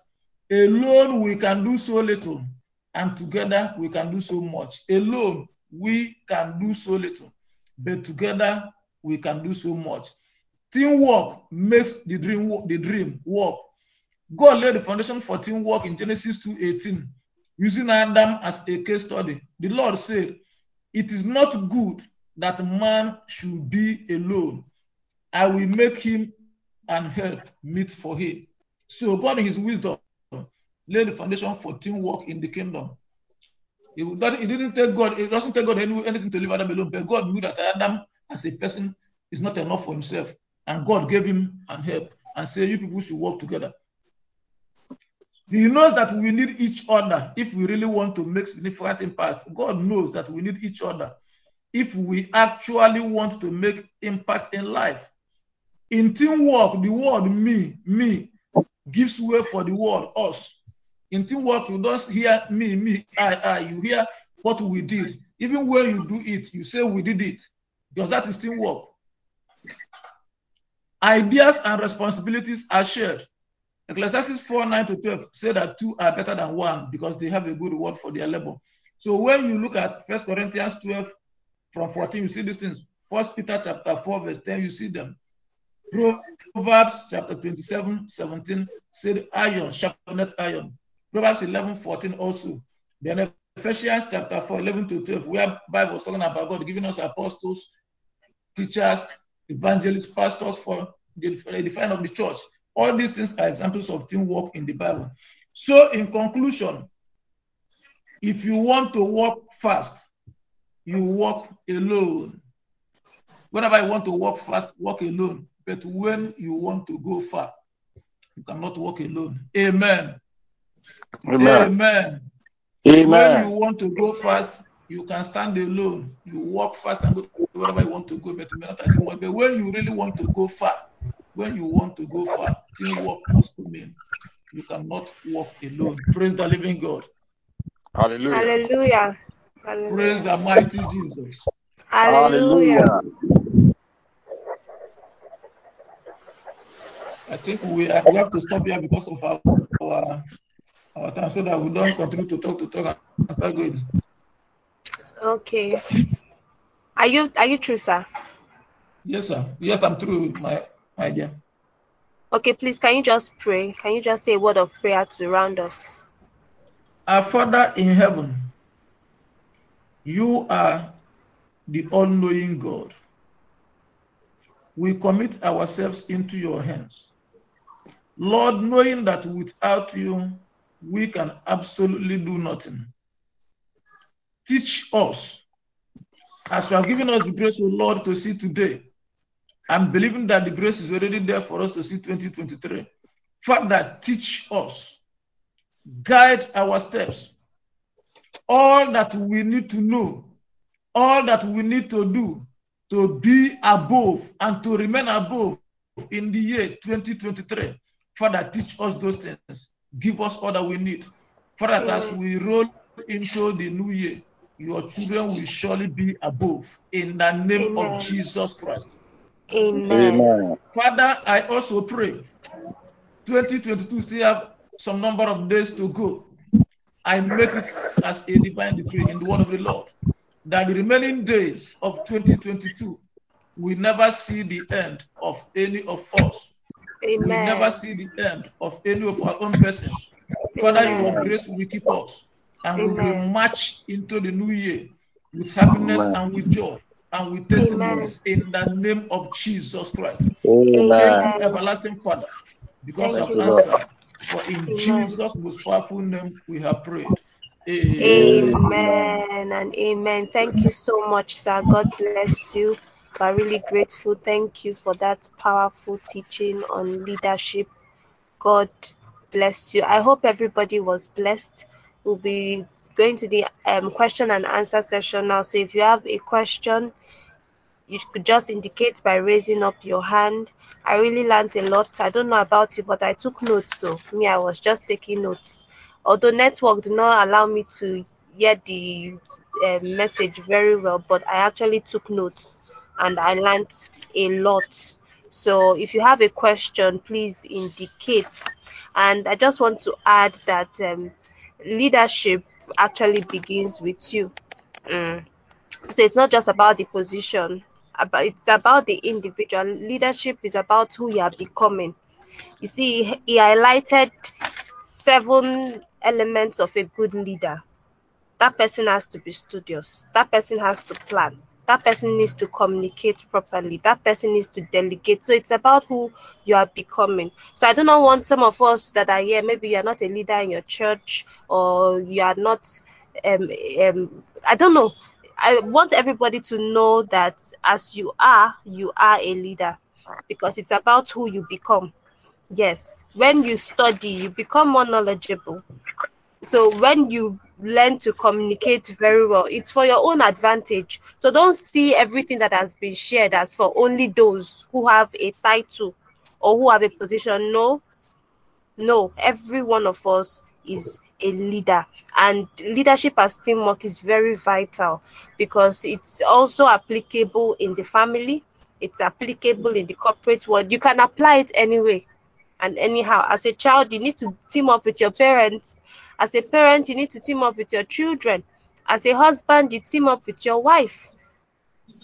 alone we can do so little, and together we can do so much. Alone we can do so little, but together we can do so much. Teamwork makes the dream the dream work. God laid the foundation for teamwork in Genesis 2:18, using Adam as a case study. The Lord said, "It is not good that man should be alone. I will make him and help meet for him." So God, in His wisdom, laid the foundation for teamwork in the kingdom. It, it didn't take God, it doesn't take God anything to leave Adam alone, but God knew that Adam as a person is not enough for himself. And God gave him and help and said, You people should work together. He knows that we need each other if we really want to make significant impact. God knows that we need each other if we actually want to make impact in life. In teamwork, the word me, me gives way for the word us. In teamwork, you don't hear me, me, I, I. You hear what we did. Even when you do it, you say we did it because that is teamwork. Ideas and responsibilities are shared. Ecclesiastes 4 9 to 12 say that two are better than one because they have a good reward for their labor. So when you look at First Corinthians 12 from 14, you see these things. First Peter chapter 4, verse 10, you see them. Proverbs chapter 27, 17 said iron, sharpened iron. Proverbs 11, 14 also. Then Ephesians chapter 4, 11 to 12, where Bible was talking about God giving us apostles, teachers, evangelists, pastors for the, for the define of the church. All these things are examples of teamwork in the Bible. So, in conclusion, if you want to walk fast, you walk alone. Whenever you want to walk fast, walk alone. But when you want to go far, you cannot walk alone. Amen. Amen. Amen. Amen. When you want to go fast, you can stand alone. You walk fast and go wherever you want to go, but you may not achieve much. But when you really want to go far, when you want to go far, teamwork must come in. You cannot walk alone. Praise the living God. Hallelujah. Hallelujah. Praise the mighty Jesus. Hallelujah. I think we, are, we have to stop here because of our, our our time so that we don't continue to talk to talk and start going. Okay. Are you are you true, sir? Yes, sir. Yes, I'm through my my dear. Okay, please can you just pray? Can you just say a word of prayer to round off? Our Father in heaven, you are the all-knowing God. We commit ourselves into your hands. Lord, knowing that without you, we can absolutely do nothing. Teach us as you have given us the grace, O Lord, to see today. I'm believing that the grace is already there for us to see 2023. Father, teach us, guide our steps. All that we need to know, all that we need to do to be above and to remain above in the year 2023. Father, teach us those things. Give us all that we need. Father, as we roll into the new year, your children will surely be above in the name Amen. of Jesus Christ. Amen. Amen. Father, I also pray 2022 still have some number of days to go. I make it as a divine decree in the word of the Lord that the remaining days of 2022 we never see the end of any of us. We never see the end of any of our own persons. Father, Amen. your grace will keep us and we will march into the new year with happiness Amen. and with joy and with testimonies in the name of Jesus Christ. Amen. Thank you, everlasting Father, because Thank you Thank you, you, Lord. Lord. For in Amen. Jesus' most powerful name we have prayed. Amen. Amen. Amen and amen. Thank you so much, sir. God bless you. We're really grateful. Thank you for that powerful teaching on leadership. God bless you. I hope everybody was blessed. We'll be going to the um, question and answer session now. So if you have a question, you could just indicate by raising up your hand. I really learned a lot. I don't know about you, but I took notes. So me, I was just taking notes. Although network did not allow me to hear the um, message very well, but I actually took notes and I learned a lot. So if you have a question, please indicate. And I just want to add that um, leadership actually begins with you. Mm. So it's not just about the position, but it's about the individual. Leadership is about who you are becoming. You see, he highlighted seven elements of a good leader. That person has to be studious. That person has to plan. That person needs to communicate properly. That person needs to delegate. So it's about who you are becoming. So I do not want some of us that are here, maybe you are not a leader in your church or you are not, um, um, I don't know. I want everybody to know that as you are, you are a leader because it's about who you become. Yes, when you study, you become more knowledgeable. So when you learn to communicate very well, it's for your own advantage. So don't see everything that has been shared as for only those who have a title or who have a position. No, no, every one of us is a leader, and leadership as teamwork is very vital because it's also applicable in the family, it's applicable in the corporate world. You can apply it anyway and anyhow. As a child, you need to team up with your parents. As a parent, you need to team up with your children. As a husband, you team up with your wife.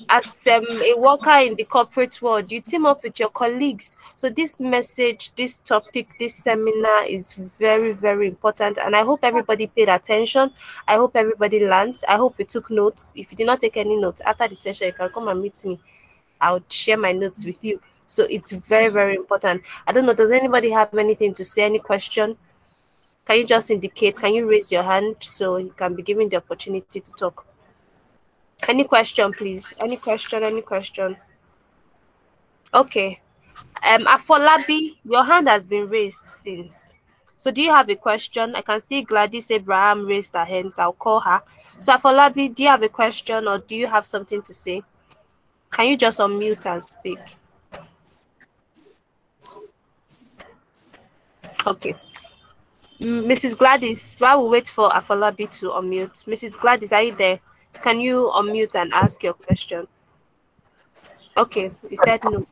as um, a worker in the corporate world, you team up with your colleagues. So this message, this topic, this seminar is very, very important. And I hope everybody paid attention. I hope everybody learned. I hope you took notes. If you did not take any notes after the session, you can come and meet me. I'll share my notes with you. So it's very, very important. I don't know, does anybody have anything to say? Any question? Can you just indicate? Can you raise your hand so you can be given the opportunity to talk? Any question, please? Any question? Any question? Okay. Um, Afolabi, your hand has been raised since. So do you have a question? I can see Gladys Abraham raised her hand, so I'll call her. So Afolabi, do you have a question or do you have something to say? Can you just unmute and speak? Okay. Mrs. Gladys, while we wait for Afolabi to unmute, Mrs. Gladys, are you there? Can you unmute and ask your question? Okay, you said no.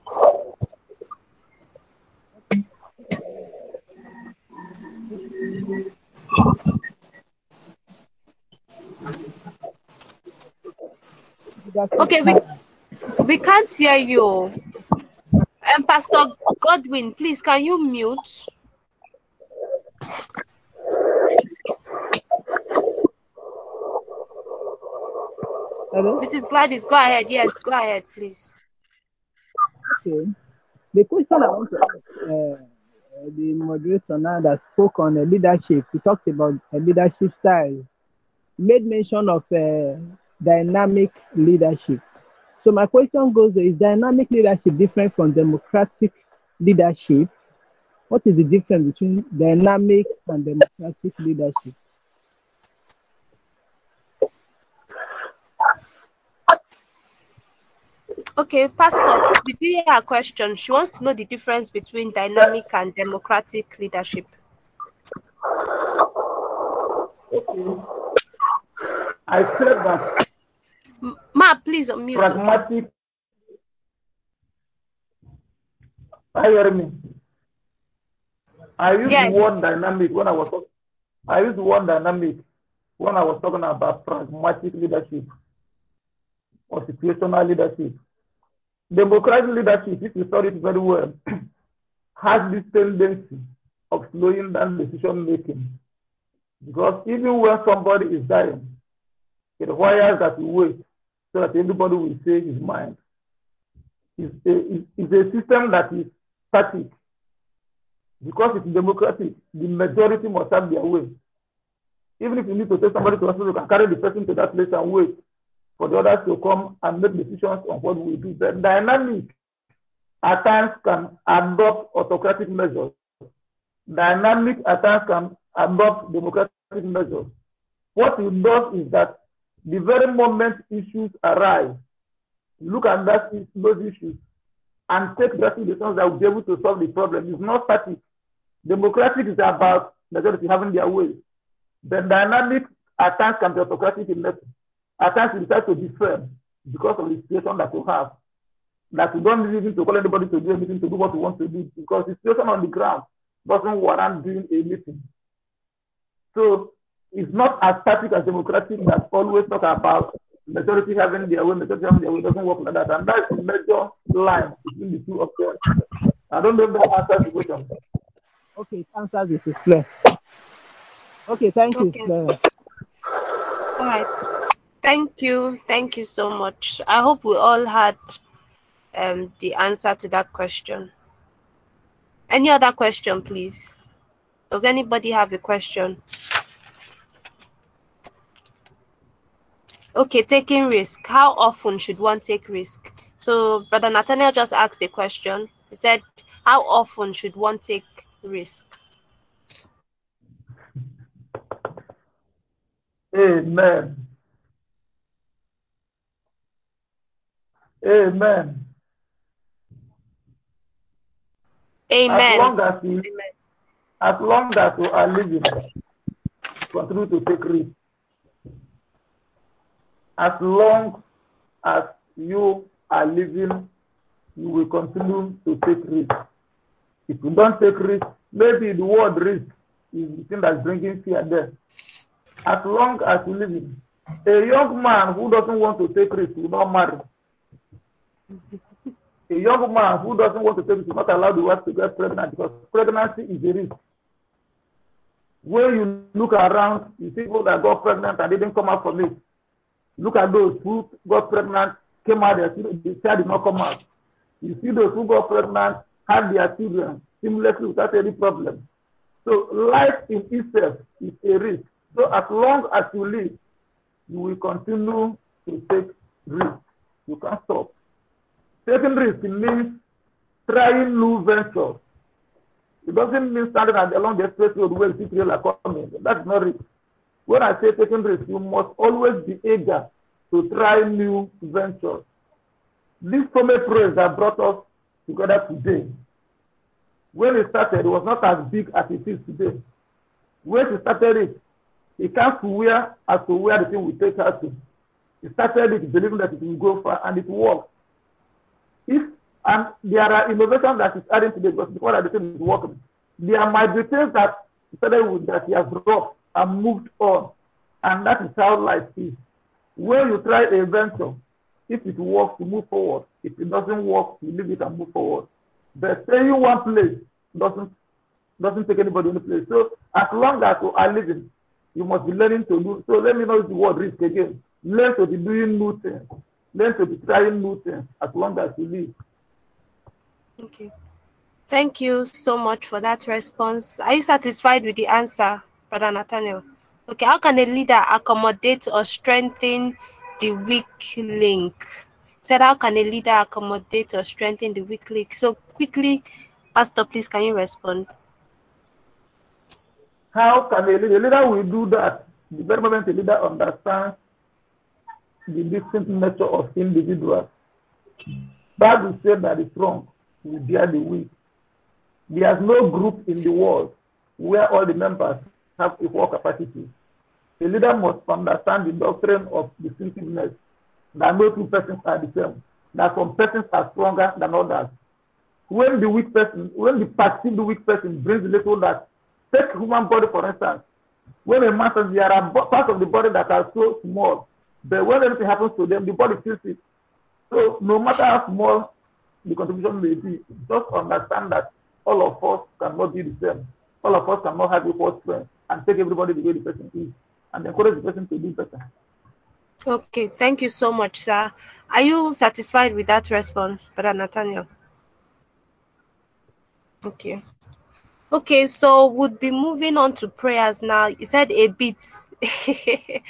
Okay, we, we can't hear you. And um, Pastor Godwin, please, can you mute? Hello? Mrs. Gladys, go ahead. Yes, go ahead, please. Okay. The question I want to ask uh, the moderator now that spoke on uh, leadership, he talked about a leadership style, he made mention of uh, dynamic leadership. So my question goes: Is dynamic leadership different from democratic leadership? What is the difference between dynamic and democratic leadership? Okay, Pastor, did you hear her question? She wants to know the difference between dynamic and democratic leadership. Okay. I said that. Ma, please unmute. Pragmatic. Are you hearing me? I used yes. the word dynamic when I was talking. I used the word dynamic when I was talking about pragmatic leadership or situational leadership. Democratic leadership, if you study it very well, has this tendency of slowing down decision making. Because even when somebody is dying, it requires that we wait so that everybody will say his mind. It's a, it's a system that is static. Because it's democratic, the majority must have their way. Even if you need to take somebody to hospital, you can carry the person to that place and wait for the others to come and make decisions on what we do. The dynamic at times can adopt autocratic measures. Dynamic at times can adopt democratic measures. What it does is that the very moment issues arise, look at that, those issues and take drastic decisions that will be able to solve the problem. It's not static. Democratic is about majority having their way. The dynamic at times can be autocratic in nature. At times you decide to be firm because of the situation that you have. That you don't need to call anybody to do anything to do what you want to do because the situation on the ground doesn't warrant doing anything. So it's not as static as democratic that always talk about majority having their way, majority having their way doesn't work like that. And that's the major line between the two of them. I don't know if that answers the question. Okay, it. It's clear. Okay, thank you. Okay. All right. Thank you. Thank you so much. I hope we all had um, the answer to that question. Any other question, please? Does anybody have a question? Okay, taking risk. How often should one take risk? So Brother Nathaniel just asked the question. He said, how often should one take risk? Amen. Amen. Amen. As long as we, as long as we are living, continue to take risk. As long as you are living, you will continue to take risk. If you don't take risk, maybe the word risk is the thing that's bringing fear there. As long as you live, a young man who doesn't want to take risk will not marry A young man who doesn't want to take it is not allowed the wife to get pregnant because pregnancy is a risk. When you look around, you see people that got pregnant and didn't come out from it. Look at those who got pregnant, came out, the child did not come out. You see those who got pregnant, had their children seamlessly without any problem. So life in itself is a risk. So as long as you live, you will continue to take risks. You can't stop. Taking risk means trying new ventures. It doesn't mean standing along the express road where you see trailer coming. That's not risk. When I say taking risk, you must always be eager to try new ventures. This summit praise that brought us together today, when it started, it was not as big as it is today. When it started it, to where as to where the thing will take us to. It started it believing that it will go far and it works. If and there are innovations that is adding to the before that the thing is working. There might be things that started with that he has dropped and moved on. And that is how life is. When you try a venture, if it works, you move forward. If it doesn't work, you leave it and move forward. But staying in one place doesn't doesn't take anybody any place. So as long as you are living, you must be learning to do. So let me know the word risk again. Learn to be doing new things. Learn to be trying new things as long as you live. Okay. Thank you so much for that response. Are you satisfied with the answer, Brother Nathaniel? Okay, how can a leader accommodate or strengthen the weak link? Said how can a leader accommodate or strengthen the weak link? So quickly, Pastor, please can you respond? How can a leader, a leader will do that? The very moment a leader understands the different nature of individuals. Bible said that the strong will bear the weak. There's no group in the world where all the members have equal capacity. A leader must understand the doctrine of distinctiveness, that no two persons are the same, that some persons are stronger than others. When the weak person, when the perceived weak person brings little that, take human body for instance, when a man says there are parts of the body that are so small, but when anything happens to them, the body feels it. So no matter how small the contribution may be, just understand that all of us cannot be the same. All of us cannot have equal strength and take everybody the way the person is and encourage the person to do better. Okay, thank you so much, sir. Are you satisfied with that response, Brother Nathaniel? Okay. Okay, so we'll be moving on to prayers now. You said a bit. okay,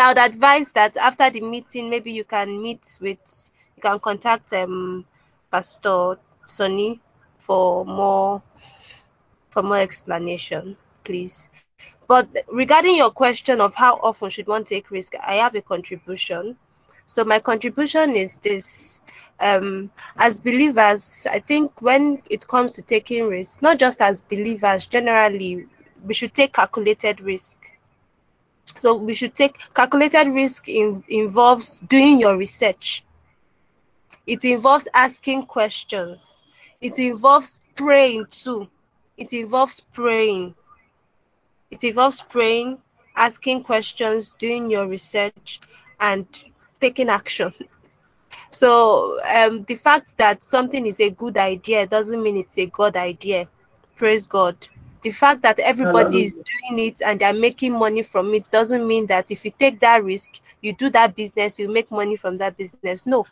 I would advise that after the meeting, maybe you can meet with, you can contact um Pastor Sonny for more for more explanation, please. But regarding your question of how often should one take risk, I have a contribution. So my contribution is this. Um, as believers, I think when it comes to taking risk, not just as believers, generally, we should take calculated risk. So we should take calculated risk in, involves doing your research. It involves asking questions. It involves praying too. It involves praying. It involves praying, asking questions, doing your research, and taking action. So um, the fact that something is a good idea doesn't mean it's a God idea. Praise God. The fact that everybody is doing it and they're making money from it doesn't mean that if you take that risk, you do that business, you make money from that business. No.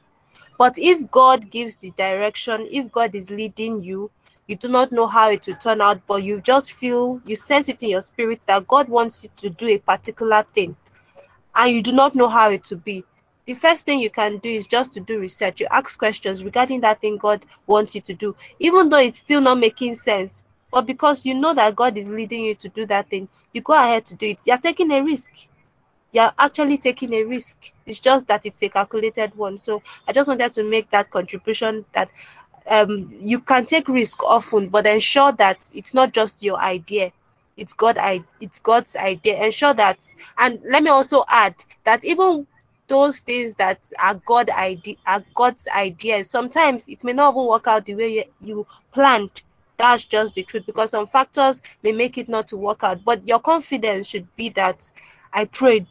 But if God gives the direction, if God is leading you, you do not know how it will turn out, but you just feel, you sense it in your spirit that God wants you to do a particular thing and you do not know how it will be. The first thing you can do is just to do research. You ask questions regarding that thing God wants you to do, even though it's still not making sense. But because you know that God is leading you to do that thing, you go ahead to do it. You're taking a risk you're actually taking a risk. It's just that it's a calculated one. So I just wanted to make that contribution that um, you can take risk often, but ensure that it's not just your idea. It's God, I, it's God's idea. Ensure that, and let me also add that even those things that are God idea, are God's ideas. Sometimes it may not even work out the way you, you planned. That's just the truth because some factors may make it not to work out. But your confidence should be that I prayed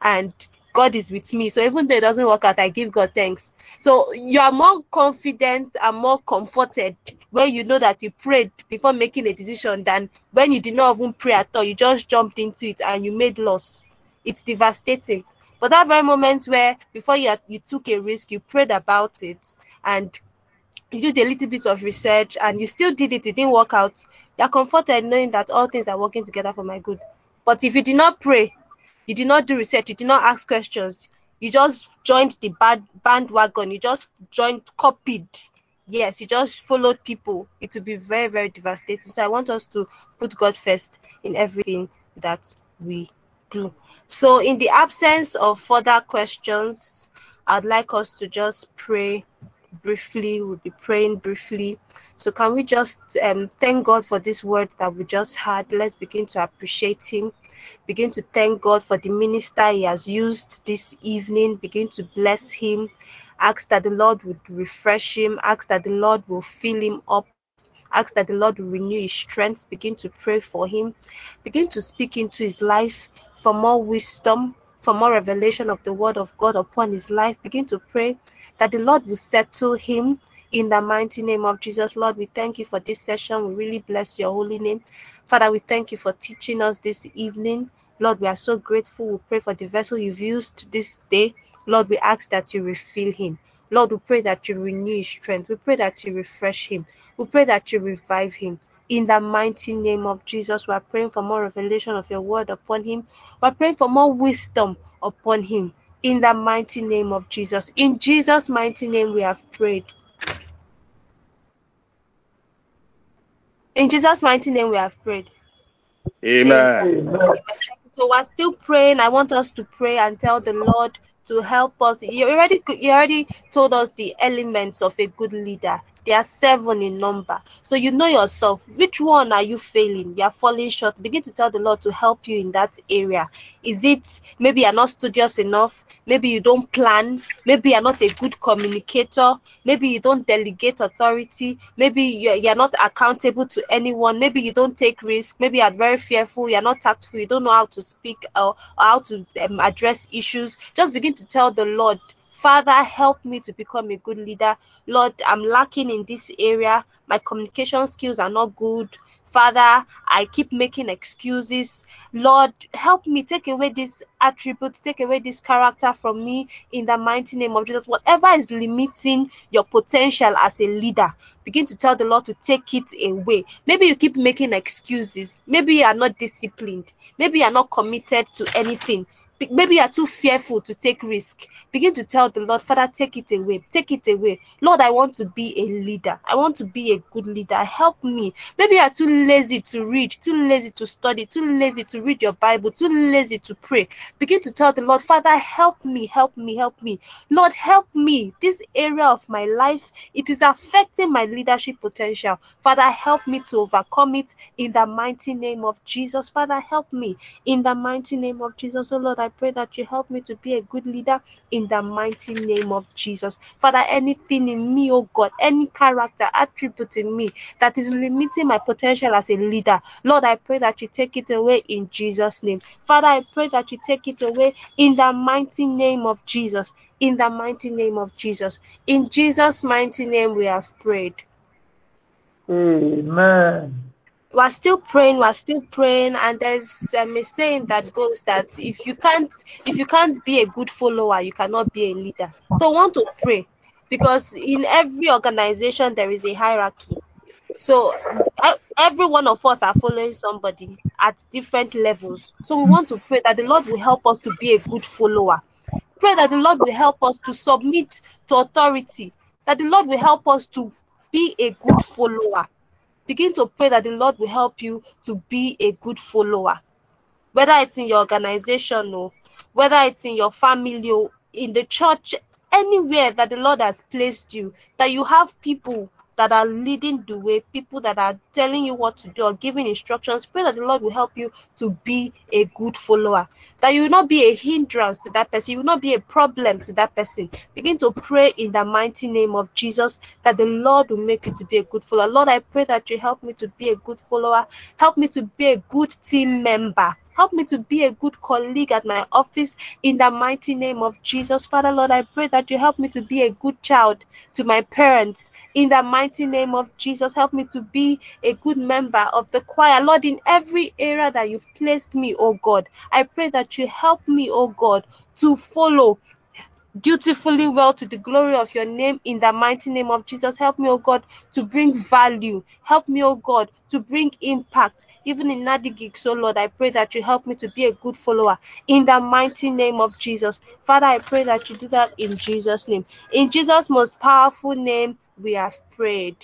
and God is with me. So even though it doesn't work out, I give God thanks. So you are more confident and more comforted when you know that you prayed before making a decision than when you did not even pray at all. You just jumped into it and you made loss. It's devastating. But that very moment where before you, you took a risk, you prayed about it and you did a little bit of research and you still did it, it didn't work out, you're comforted knowing that all things are working together for my good. But if you did not pray, you did not do research, you did not ask questions, you just joined the bad bandwagon, you just joined, copied. Yes, you just followed people. It will be very, very devastating. So I want us to put God first in everything that we do. So, in the absence of further questions, I'd like us to just pray briefly. We'll be praying briefly. So, can we just um, thank God for this word that we just had? Let's begin to appreciate Him. Begin to thank God for the minister He has used this evening. Begin to bless Him. Ask that the Lord would refresh Him. Ask that the Lord will fill Him up. Ask that the Lord will renew His strength. Begin to pray for Him. Begin to speak into His life for more wisdom, for more revelation of the Word of God upon His life. Begin to pray that the Lord will settle him in the mighty name of Jesus. Lord, we thank you for this session. We really bless your holy name. Father, we thank you for teaching us this evening. Lord, we are so grateful. We pray for the vessel you've used this day. Lord, we ask that you refill him. Lord, we pray that you renew his strength. We pray that you refresh him. We pray that you revive him. In the mighty name of Jesus, we are praying for more revelation of your word upon him. We are praying for more wisdom upon him in the mighty name of Jesus. In Jesus' mighty name, we have prayed. In Jesus' mighty name, we have prayed. Amen. Amen. So we're still praying. I want us to pray and tell the Lord to help us. You already you already told us the elements of a good leader. There are seven in number. So you know yourself. Which one are you failing? You are falling short. Begin to tell the Lord to help you in that area. Is it maybe you're not studious enough? Maybe you don't plan. Maybe you're not a good communicator. Maybe you don't delegate authority. Maybe you're, not accountable to anyone. Maybe you don't take risk. Maybe you're very fearful. You're not tactful. You don't know how to speak or, or how to um, address issues. Just begin to tell the Lord Father, help me to become a good leader. Lord, I'm lacking in this area. My communication skills are not good. Father, I keep making excuses. Lord, help me take away this attribute, take away this character from me in the mighty name of Jesus. Whatever is limiting your potential as a leader, begin to tell the Lord to take it away. Maybe you keep making excuses. Maybe you are not disciplined. Maybe you are not committed to anything maybe you're too fearful to take risk. Begin to tell the lord father take it away. Take it away. Lord i want to be a leader. I want to be a good leader. Help me. Maybe you're too lazy to read too lazy to study too lazy to read your bible too lazy to pray. Begin to tell the lord father help me help me help me. Lord help me. This area of my life it is affecting my leadership potential. Father help me to overcome it in the mighty name of jesus. Father help me in the mighty name of jesus. Oh lord I pray that you help me to be a good leader in the mighty name of Jesus. Father, anything in me, oh God, any character, attribute in me that is limiting my potential as a leader, Lord, I pray that you take it away in Jesus' name. Father, I pray that you take it away in the mighty name of Jesus. In the mighty name of Jesus. In Jesus' mighty name, we have prayed. Amen we're still praying we're still praying and there's um, a saying that goes that if you can't if you can't be a good follower you cannot be a leader. So want to pray because in every organization there is a hierarchy. So every one of us are following somebody at different levels. So we want to pray that the lord will help us to be a good follower. Pray that the lord will help us to submit to authority. That the lord will help us to be a good follower begin to pray that the Lord will help you to be a good follower. Whether it's in your organization or whether it's in your family or in the church, anywhere that the Lord has placed you, that you have people that are leading the way, people that are telling you what to do or giving instructions, pray that the Lord will help you to be a good follower. That you will not be a hindrance to that person, you will not be a problem to that person. Begin to pray in the mighty name of Jesus that the Lord will make you to be a good follower. Lord, I pray that you help me to be a good follower, help me to be a good team member Help me to be a good colleague at my office in the mighty name of Jesus. Father, Lord, I pray that you help me to be a good child to my parents in the mighty name of Jesus. Help me to be a good member of the choir. Lord, in every area that you've placed me, oh God, I pray that you help me, oh God, to follow dutifully well to the glory of your name in the mighty name of Jesus. Help me, oh God, to bring value. Help me, oh God, to bring impact. Even in Nadigig, so Lord, I pray that you help me to be a good follower in the mighty name of Jesus. Father, I pray that you do that in Jesus' name. In Jesus' most powerful name, we have prayed.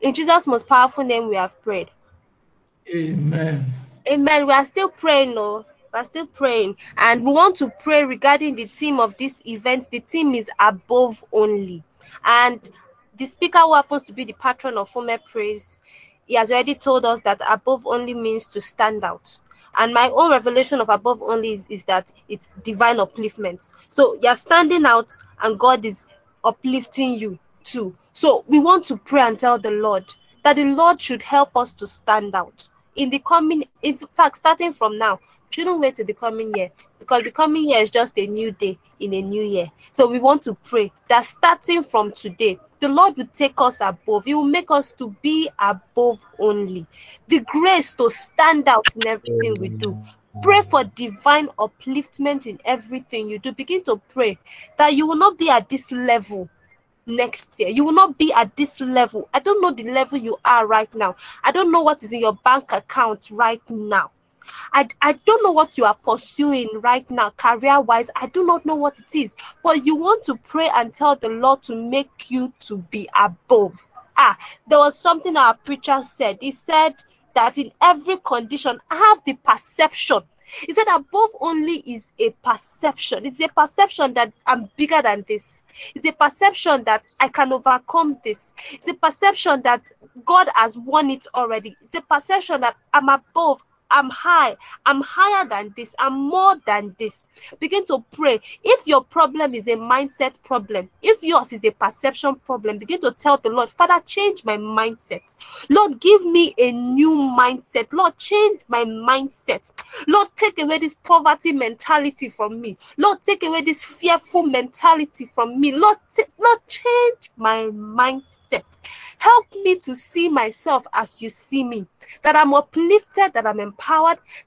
In Jesus' most powerful name, we have prayed. Amen. Amen. We are still praying, no? We are still praying. And we want to pray regarding the theme of this event. The theme is above only. And the speaker who happens to be the patron of Fume Praise, he has already told us that above only means to stand out. And my own revelation of above only is, is that it's divine upliftment. So you're standing out and God is uplifting you too. So we want to pray and tell the Lord that the Lord should help us to stand out in the coming in fact starting from now shouldn't wait till the coming year because the coming year is just a new day in a new year so we want to pray that starting from today the lord will take us above he will make us to be above only the grace to stand out in everything we do pray for divine upliftment in everything you do begin to pray that you will not be at this level next year. You will not be at this level. I don't know the level you are right now. I don't know what is in your bank account right now. I, I don't know what you are pursuing right now, career wise. I do not know what it is, but you want to pray and tell the Lord to make you to be above. Ah, there was something our preacher said. He said that in every condition, I have the perception. He said above only is a perception. It's a perception that I'm bigger than this. It's a perception that I can overcome this. It's a perception that God has won it already. It's a perception that I'm above. I'm high. I'm higher than this. I'm more than this. Begin to pray. If your problem is a mindset problem, if yours is a perception problem, begin to tell the Lord, Father, change my mindset. Lord, give me a new mindset. Lord, change my mindset. Lord, take away this poverty mentality from me. Lord, take away this fearful mentality from me. Lord, t- Lord, change my mindset. Help me to see myself as you see me. That I'm uplifted, that I'm empowered,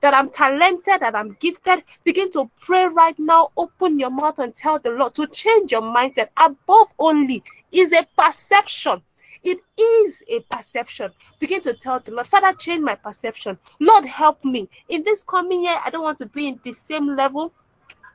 that I'm talented, that I'm gifted. Begin to pray right now. Open your mouth and tell the Lord to change your mindset. Above only is a perception. It is a perception. Begin to tell the Lord, Father, change my perception. Lord, help me. In this coming year, I don't want to be in the same level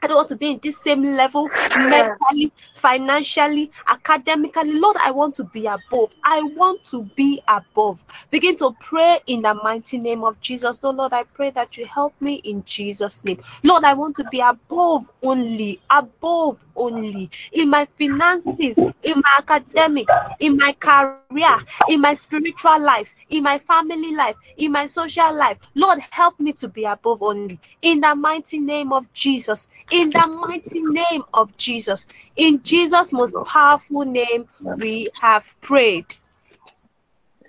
I don't want to be in this same level mentally, financially, academically. Lord, I want to be above. I want to be above. Begin to pray in the mighty name of Jesus. So, Lord, I pray that you help me in Jesus' name. Lord, I want to be above only, above only in my finances, in my academics, in my career, in my spiritual life, in my family life, in my social life. Lord, help me to be above only in the mighty name of Jesus in the mighty name of Jesus. In Jesus' most powerful name, we have prayed.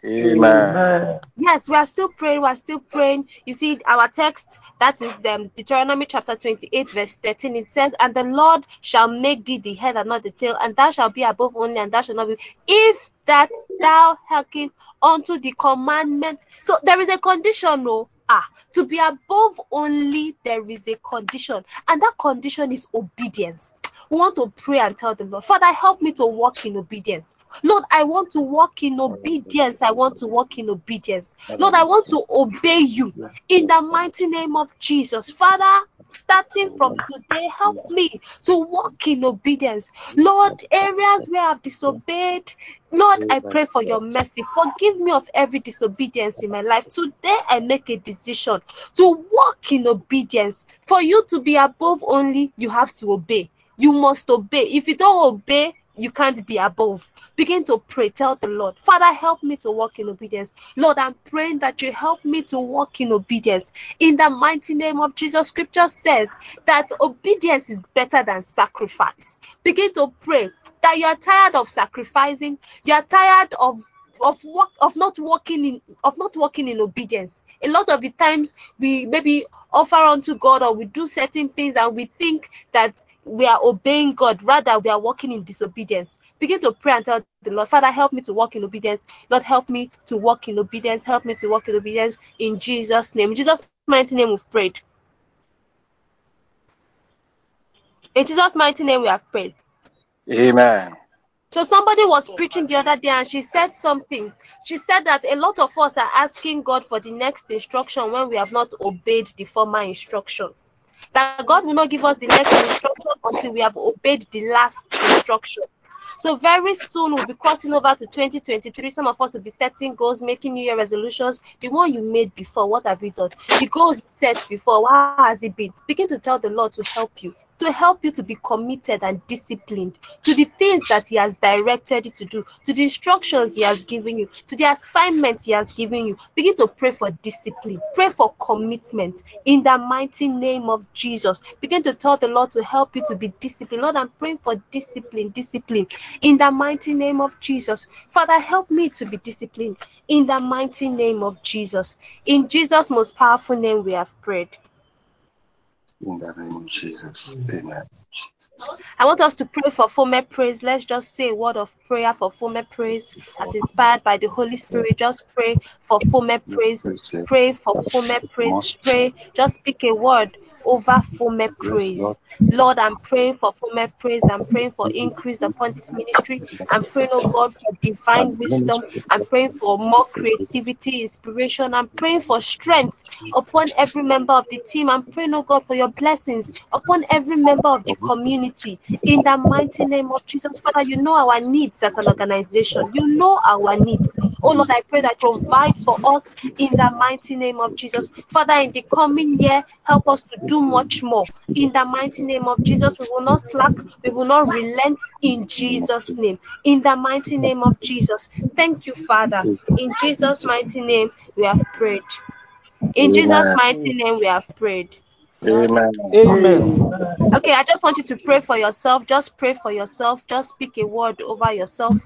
Amen. Yes, we are still praying. We are still praying. You see, our text that is um, Deuteronomy chapter 28, verse 13. It says, And the Lord shall make thee the head and not the tail, and thou shalt be above only, and thou shalt not be. If that thou hearken unto the commandments. So there is a condition, no. Ah, to be above only, there is a condition, and that condition is obedience. We want to pray and tell the Lord, Father, help me to walk in obedience. Lord, I want to walk in obedience. I want to walk in obedience. Lord, I want to obey you in the mighty name of Jesus. Father, starting from today, help me to walk in obedience. Lord, areas where I've disobeyed, Lord, I pray for your mercy. Forgive me of every disobedience in my life. Today, I make a decision to walk in obedience. For you to be above only, you have to obey. You must obey. If you don't obey, you can't be above. Begin to pray. Tell the Lord, Father, help me to walk in obedience. Lord, I'm praying that you help me to walk in obedience. In the mighty name of Jesus, scripture says that obedience is better than sacrifice. Begin to pray that you are tired of sacrificing, you are tired of of work of not walking in of not walking in obedience. A lot of the times we maybe offer unto god or we do certain things and we think that we are obeying god rather we are walking in disobedience. Begin to pray and tell the lord father help me to walk in obedience. Lord help me to walk in obedience. Help me to walk in obedience in jesus name. In jesus mighty name we've prayed. In jesus mighty name we have prayed. Amen. So somebody was oh, preaching the other day and she said something. She said that a lot of us are asking God for the next instruction when we have not obeyed the former instruction. That God will not give us the next instruction until we have obeyed the last instruction. So very soon we'll be crossing over to 2023. Some of us will be setting goals, making New Year resolutions. The one you made before, what have you done? The goals you set before, how has it been? Begin to tell the Lord to help you to help you to be committed and disciplined to the things that He has directed you to do, to the instructions He has given you, to the assignments He has given you. Begin to pray for discipline, pray for commitment in the mighty name of Jesus. Begin to tell the Lord to help you to be disciplined. Lord, I'm praying for discipline, discipline in the mighty name of Jesus. Father, help me to be disciplined in the mighty name of Jesus. In Jesus' most powerful name, we have prayed. In the name of Jesus. Mm. Amen. I want us to pray for Fome praise. Let's just say a word of prayer for Fome praise as inspired by the Holy Spirit. Just pray for Fome praise. Pray for Fome praise. Pray. Just speak a word over Fome praise. Lord, I'm praying for Fome praise. I'm praying for increase upon this ministry. I'm praying, oh God, for divine wisdom. I'm praying for more creativity, inspiration. I'm praying for strength upon every member of the team. I'm praying, oh God, for your blessings upon every member of the community. In the mighty name of Jesus, Father, you know our needs as an organization. You know our needs. Oh Lord, I pray that provide for us in the mighty name of Jesus. Father, in the coming year, help us to do much more. In the mighty name of Jesus, we will not slack, we will not relent in Jesus' name. In the mighty name of Jesus. Thank you, Father. In Jesus' mighty name, we have prayed. In Jesus' mighty name, we have prayed. Amen. Amen. Okay, I just want you to pray for yourself. Just pray for yourself. Just speak a word over yourself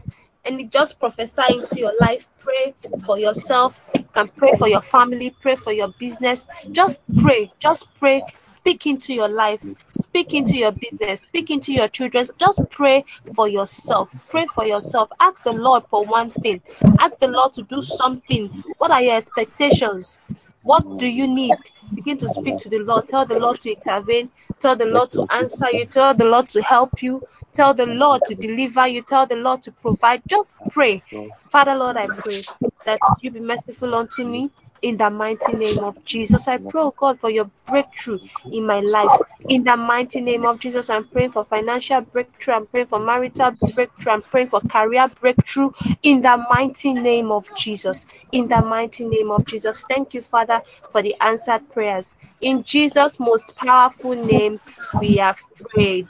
and just prophesy into your life. Pray for yourself. You can pray for your family, pray for your business. Just pray. Just pray. Speak into your life. Speak into your business. Speak into your children. Just pray for yourself. Pray for yourself. Ask the Lord for one thing. Ask the Lord to do something. What are your expectations? What do you need? Begin to speak to the Lord. Tell the Lord to intervene. Tell the Lord to answer you. Tell the Lord to help you. Tell the Lord to deliver you. Tell the Lord to provide. Just pray. Father, Lord, I pray that you be merciful unto me in the mighty name of Jesus. I pray, oh God, for your breakthrough in my life. In the mighty name of Jesus, I'm praying for financial breakthrough. I'm praying for marital breakthrough. I'm praying for career breakthrough in the mighty name of Jesus. In the mighty name of Jesus. Thank you, Father, for the answered prayers. In Jesus' most powerful name, we have prayed.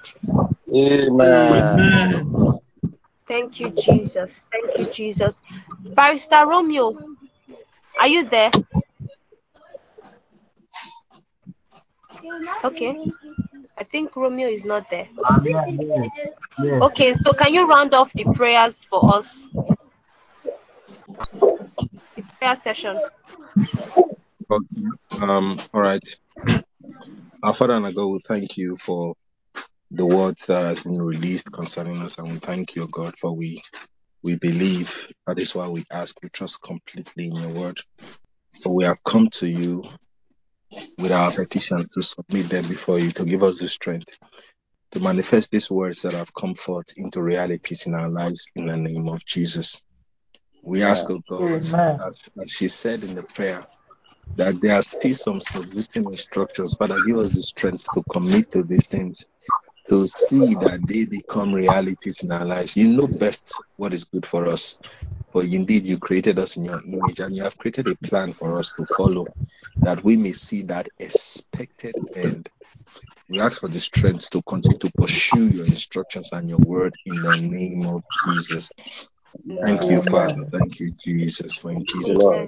Amen. Amen. Thank you, Jesus. Thank you, Jesus. Barrister Romeo, are you there? Okay. I think Romeo is not there. Okay, so can you round off the prayers for us? The prayer session. Okay. Um, all right. Our Father and our God, we thank you for the words that has been released concerning us, and we thank you, God, for we we believe that is why we ask. We trust completely in your word. For we have come to you with our petitions to submit them before you to give us the strength to manifest these words that have come forth into realities in our lives in the name of Jesus. We ask, oh God, Amen. as, as she said in the prayer, that there are still some subsisting instructions. Father, give us the strength to commit to these things, to see that they become realities in our lives. You know best what is good for us. For indeed, you created us in your image and you have created a plan for us to follow that we may see that expected end. We ask for the strength to continue to pursue your instructions and your word in the name of Jesus. Thank you, Father. Thank you, Jesus. For in Jesus' name.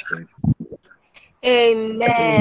Amen.